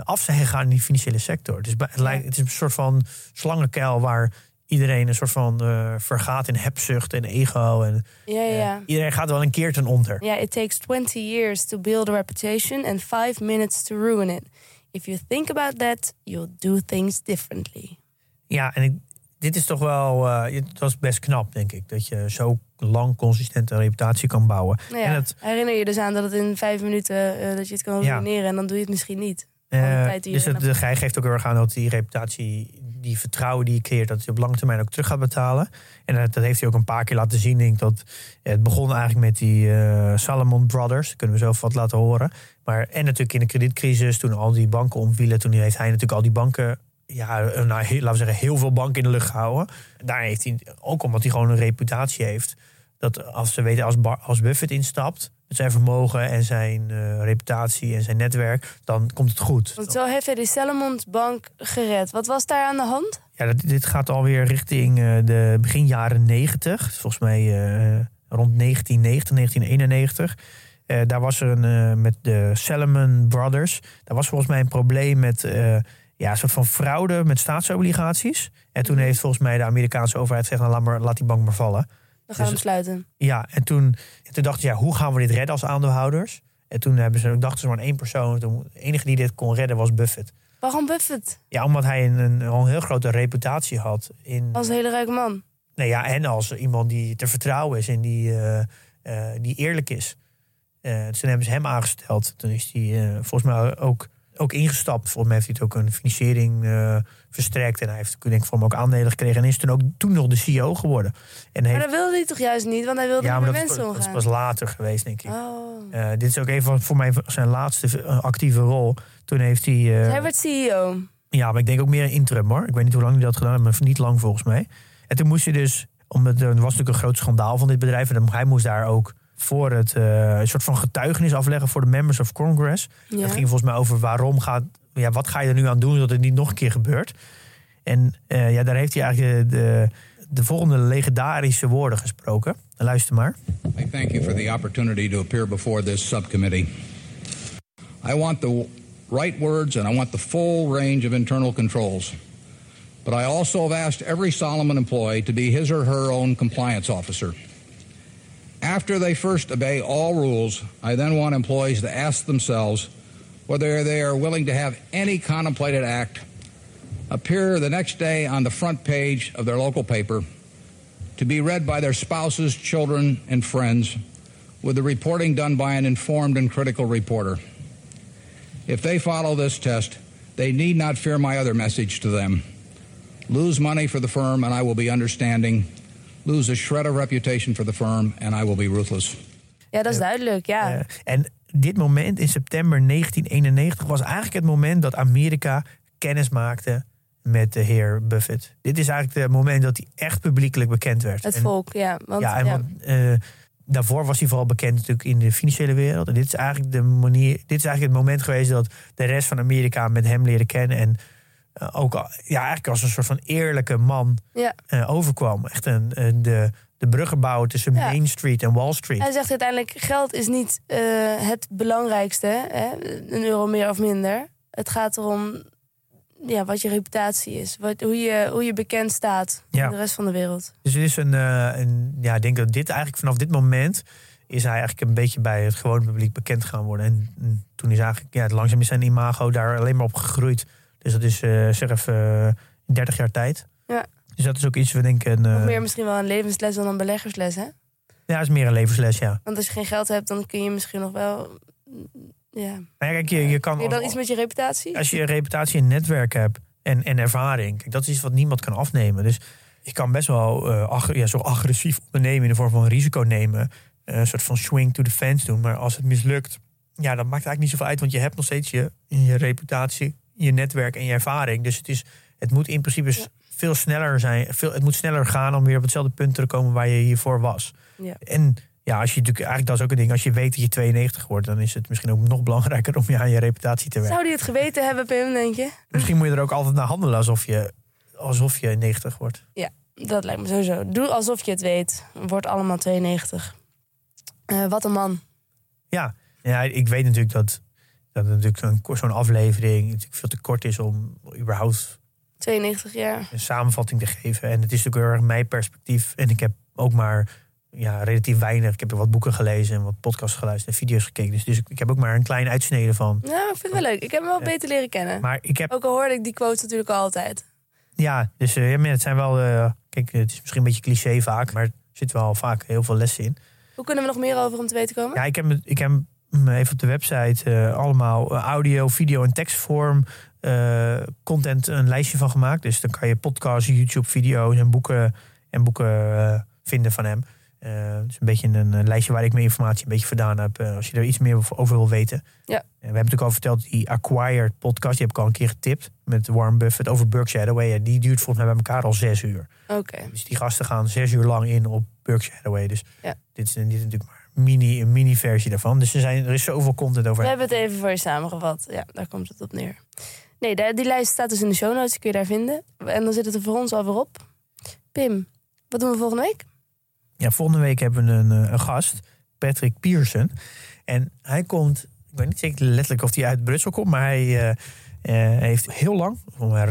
[SPEAKER 3] af zijn gegaan in die financiële sector? Het is, bij- het, lijkt, het is een soort van slangenkuil waar iedereen een soort van eh, vergaat in hebzucht en ego. En,
[SPEAKER 2] Ja, ja,
[SPEAKER 3] eh,
[SPEAKER 2] ja.
[SPEAKER 3] iedereen gaat wel een keer ten onder.
[SPEAKER 2] Yeah, it takes 20 years to build a reputation and 5 minutes to ruin it. If you think about that, you'll do things differently.
[SPEAKER 3] Ja, en ik, dit is toch wel, eh, dat is best knap, denk ik. Dat je zo lang consistent een reputatie kan bouwen.
[SPEAKER 2] Nou ja,
[SPEAKER 3] En het,
[SPEAKER 2] herinner je dus aan dat het in vijf minuten eh, dat je het kan
[SPEAKER 3] Ja.
[SPEAKER 2] ruïneren en dan doe je het misschien niet.
[SPEAKER 3] Eh, dus het, de gij geeft ook heel erg aan dat die reputatie, die vertrouwen die je creëert, dat je op lange termijn ook terug gaat betalen. En dat, dat heeft hij ook een paar keer laten zien. Denk ik dat het begon eigenlijk met die eh, Salomon Brothers. Kunnen we zelf wat laten horen. Maar, en natuurlijk in de kredietcrisis, toen al die banken omvielen, toen heeft hij natuurlijk al die banken ja, nou, heel- laten we zeggen, heel veel banken in de lucht gehouden. Daar heeft hij, ook omdat hij gewoon een reputatie heeft, dat als ze weten, als, Bar- als Buffett instapt, met zijn vermogen en zijn eh, reputatie en zijn netwerk, dan komt het goed.
[SPEAKER 2] Want zo heeft hij de Salomons Bank gered. Wat was daar aan de hand?
[SPEAKER 3] Ja, dat, dit gaat alweer richting eh, de begin jaren 90. Volgens mij eh, rond 1990, 1991. Eh, daar was er een, met de Salomon Brothers. Daar was volgens mij een probleem met ja, een soort van fraude met staatsobligaties. En toen heeft volgens mij de Amerikaanse overheid gezegd: nou, laat, maar, laat die bank maar vallen.
[SPEAKER 2] We gaan
[SPEAKER 3] Dus-
[SPEAKER 2] hem sluiten.
[SPEAKER 3] Ja, en toen, en toen dachten ze, ja, hoe gaan we dit redden als aandeelhouders? En toen hebben ze, dachten ze maar aan één persoon. De enige die dit kon redden was Buffett.
[SPEAKER 2] Waarom Buffett?
[SPEAKER 3] Ja, omdat hij een, een, al een heel grote reputatie had. In,
[SPEAKER 2] Als een hele rijke man.
[SPEAKER 3] Nee, ja, en als iemand die te vertrouwen is en die, eh, eh, die eerlijk is. Dus toen hebben ze hem aangesteld. Toen is hij volgens mij ook, ook ingestapt. Volgens mij heeft hij het ook een financiering eh, verstrekt. En hij heeft denk ik voor hem ook aandelen gekregen. En is toen ook toen nog de CEO geworden. En
[SPEAKER 2] Maar
[SPEAKER 3] heeft,
[SPEAKER 2] dat wilde hij toch juist niet, want hij wilde
[SPEAKER 3] ja, maar dat, is,
[SPEAKER 2] mensen
[SPEAKER 3] pas- dat is pas later geweest, denk ik.
[SPEAKER 2] Oh.
[SPEAKER 3] Eh, dit is ook een van voor mij zijn laatste eh, actieve rol. Toen heeft hij. eh,
[SPEAKER 2] Hij werd CEO.
[SPEAKER 3] ja, maar ik denk ook meer een interim hoor. Ik weet niet hoe lang hij dat gedaan heeft, maar niet lang volgens mij. En toen moest hij dus, omdat er was natuurlijk een groot schandaal van dit bedrijf. En hij moest daar ook voor het eh, een soort van getuigenis afleggen voor de members of Congress.
[SPEAKER 2] Ja.
[SPEAKER 3] Het ging volgens mij over waarom gaat, ja, wat ga je er nu aan doen dat het niet nog een keer gebeurt. En eh, ja, daar heeft hij eigenlijk de, de, de volgende legendarische woorden gesproken. Luister maar.
[SPEAKER 4] I thank you for the opportunity to appear before this subcommittee. I want the right words and I want the full range of internal controls. But I also have asked every Solomon employee to be his or her own compliance officer. After they first obey all rules, I then want employees to ask themselves whether they are willing to have any contemplated act appear the next day on the front page of their local paper to be read by their spouses, children, and friends, with the reporting done by an informed and critical reporter. If they follow this test, they need not fear my other message to them. Lose money for the firm, and I will be understanding. Lose a shred of reputation for the firm, and I will be ruthless.
[SPEAKER 2] Ja, dat is duidelijk, ja.
[SPEAKER 3] En dit moment in september 1991 was eigenlijk het moment dat Amerika kennis maakte met de heer Buffett. Dit is eigenlijk het moment dat hij echt publiekelijk bekend werd.
[SPEAKER 2] het
[SPEAKER 3] En-
[SPEAKER 2] volk, ja. Want,
[SPEAKER 3] ja, en
[SPEAKER 2] ja.
[SPEAKER 3] want, eh, daarvoor was hij vooral bekend natuurlijk in de financiële wereld. En dit is eigenlijk de manier, dit is eigenlijk het moment geweest dat de rest van Amerika met hem leren kennen. En eh, ook ja, eigenlijk als een soort van eerlijke man
[SPEAKER 2] ja.
[SPEAKER 3] eh, overkwam. Echt een, een- de, de bruggen bouwen tussen
[SPEAKER 2] Ja.
[SPEAKER 3] Main Street en Wall Street.
[SPEAKER 2] Hij zegt uiteindelijk, geld is niet eh, het belangrijkste. Hè? Een euro meer of minder. Het gaat erom ja, wat je reputatie is. Wat, hoe, je, hoe je bekend staat
[SPEAKER 3] Ja.
[SPEAKER 2] in de rest van de wereld.
[SPEAKER 3] Dus het is een, een. Ja, ik denk dat dit eigenlijk vanaf dit moment. is hij eigenlijk een beetje bij het gewone publiek bekend gaan worden. En, mm, toen is eigenlijk. Ja, langzaam is zijn imago daar alleen maar op gegroeid. Dus dat is, eh zeg even, eh, 30 jaar tijd.
[SPEAKER 2] Ja.
[SPEAKER 3] Dus dat is ook iets, we denken... Eh
[SPEAKER 2] meer misschien wel een levensles dan een beleggersles, hè?
[SPEAKER 3] ja, is meer een levensles, ja.
[SPEAKER 2] Want als je geen geld hebt, dan kun je misschien nog wel... mm, Ja.
[SPEAKER 3] Kijk, je, je kan...
[SPEAKER 2] Kun je dan iets met je reputatie?
[SPEAKER 3] Als je een reputatie en netwerk hebt en, en ervaring... Kijk, dat is iets wat niemand kan afnemen. Dus je kan best wel eh, ag- ja, zo agressief ondernemen... in de vorm van risico nemen. eh, een soort van swing to the fence doen. Maar als het mislukt, ja, dat maakt eigenlijk niet zoveel uit... want je hebt nog steeds je, je reputatie, je netwerk en je ervaring. Dus het, is, het moet in principe veel sneller zijn. Veel, het moet sneller gaan om weer op hetzelfde punt te komen... waar je hiervoor was.
[SPEAKER 2] Ja.
[SPEAKER 3] En ja, als je natuurlijk, eigenlijk dat is ook een ding. Als je weet dat je 92 wordt, dan is het misschien ook nog belangrijker om je aan je reputatie te werken.
[SPEAKER 2] Zou die het geweten hebben, Pim, denk je?
[SPEAKER 3] Misschien moet je er ook altijd naar handelen alsof je, alsof je 90 wordt.
[SPEAKER 2] Dat lijkt me sowieso. Doe alsof je het weet. Wordt allemaal 92. Eh, wat een man.
[SPEAKER 3] Ja, ja ik weet natuurlijk dat, dat natuurlijk zo'n aflevering natuurlijk veel te kort is om überhaupt
[SPEAKER 2] 92 jaar.
[SPEAKER 3] een samenvatting te geven. En het is natuurlijk heel erg mijn perspectief. En ik heb ook maar ja, relatief weinig. Ik heb er wat boeken gelezen en wat podcasts geluisterd en video's gekeken. Dus, dus ik, ik heb ook maar een klein uitsnede van.
[SPEAKER 2] Ja, ik vind het wel leuk. Ik heb hem wel
[SPEAKER 3] Ja.
[SPEAKER 2] beter leren kennen.
[SPEAKER 3] Maar ik heb
[SPEAKER 2] Ook al hoorde ik die quotes natuurlijk al altijd.
[SPEAKER 3] Ja, dus eh, ja, het zijn wel. eh, kijk, het is misschien een beetje cliché vaak, maar er zit wel vaak heel veel lessen in.
[SPEAKER 2] Hoe kunnen we nog meer over hem te weten komen?
[SPEAKER 3] Ja, ik heb, ik heb even op de website eh, allemaal eh, audio, video en tekstvorm eh, content een lijstje van gemaakt. Dus dan kan je podcasts, YouTube, video's en boeken en boeken vinden van hem. Eh dus een beetje een, eh, lijstje waar ik mijn informatie een beetje vandaan heb. als je er iets meer over wil weten.
[SPEAKER 2] Ja.
[SPEAKER 3] En we hebben natuurlijk al verteld, die Acquired podcast, die heb ik al een keer getipt. Met Warren Buffett over Berkshire Hathaway. Die duurt volgens mij bij elkaar al zes uur.
[SPEAKER 2] Oké.
[SPEAKER 3] Dus die gasten gaan zes uur lang in op Berkshire Hathaway. Dus
[SPEAKER 2] Ja.
[SPEAKER 3] dit is, dit is natuurlijk maar een mini, een mini versie daarvan. Dus er, zijn, er is zoveel content over.
[SPEAKER 2] We hebben het even voor je samengevat. Ja, daar komt het op neer. Nee, daar- die lijst staat dus in de show notes. Die kun je daar vinden. En dan zit het er voor ons alweer op. Pim, wat doen we volgende week?
[SPEAKER 3] Ja, volgende week hebben we een, eh, een gast, Patrick Pearson. En hij komt, ik weet niet zeker letterlijk of hij uit Brussel komt, maar hij eh, eh, heeft heel lang,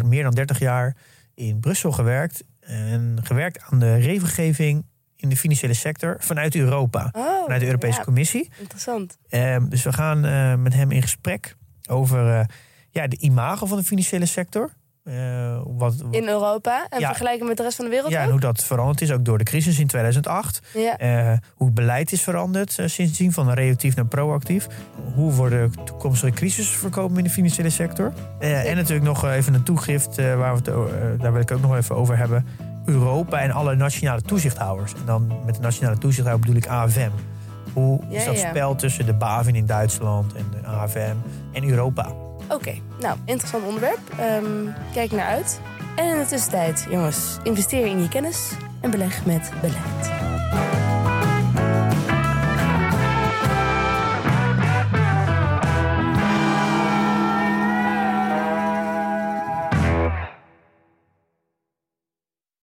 [SPEAKER 3] meer dan 30 jaar, in Brussel gewerkt. En gewerkt aan de regelgeving in de financiële sector vanuit Europa.
[SPEAKER 2] Oh,
[SPEAKER 3] Vanuit de Europese
[SPEAKER 2] ja,
[SPEAKER 3] Commissie.
[SPEAKER 2] Interessant.
[SPEAKER 3] Ehm, dus we gaan eh, met hem in gesprek over eh, ja, de imago van de financiële sector. Eh, wat, wat-
[SPEAKER 2] In Europa en
[SPEAKER 3] Ja.
[SPEAKER 2] vergelijken met de rest van de wereld
[SPEAKER 3] ja, en hoe dat veranderd is, ook door de crisis in 2008.
[SPEAKER 2] Ja.
[SPEAKER 3] Hoe het beleid is veranderd sindsdien, van reactief naar proactief. Hoe worden toekomstige crisis voorkomen in de financiële sector. En natuurlijk nog even een toegift, waar we het, daar wil ik ook nog even over hebben. Europa en alle nationale toezichthouders. En dan met de nationale toezichthouder bedoel ik AFM. Hoe
[SPEAKER 2] Ja,
[SPEAKER 3] is dat
[SPEAKER 2] ja.
[SPEAKER 3] spel tussen de BaFin in Duitsland en de AFM en Europa?
[SPEAKER 2] Oké, nou, interessant onderwerp. Ehm, kijk naar uit. En in de tussentijd, jongens, investeer in je kennis en beleg met beleid.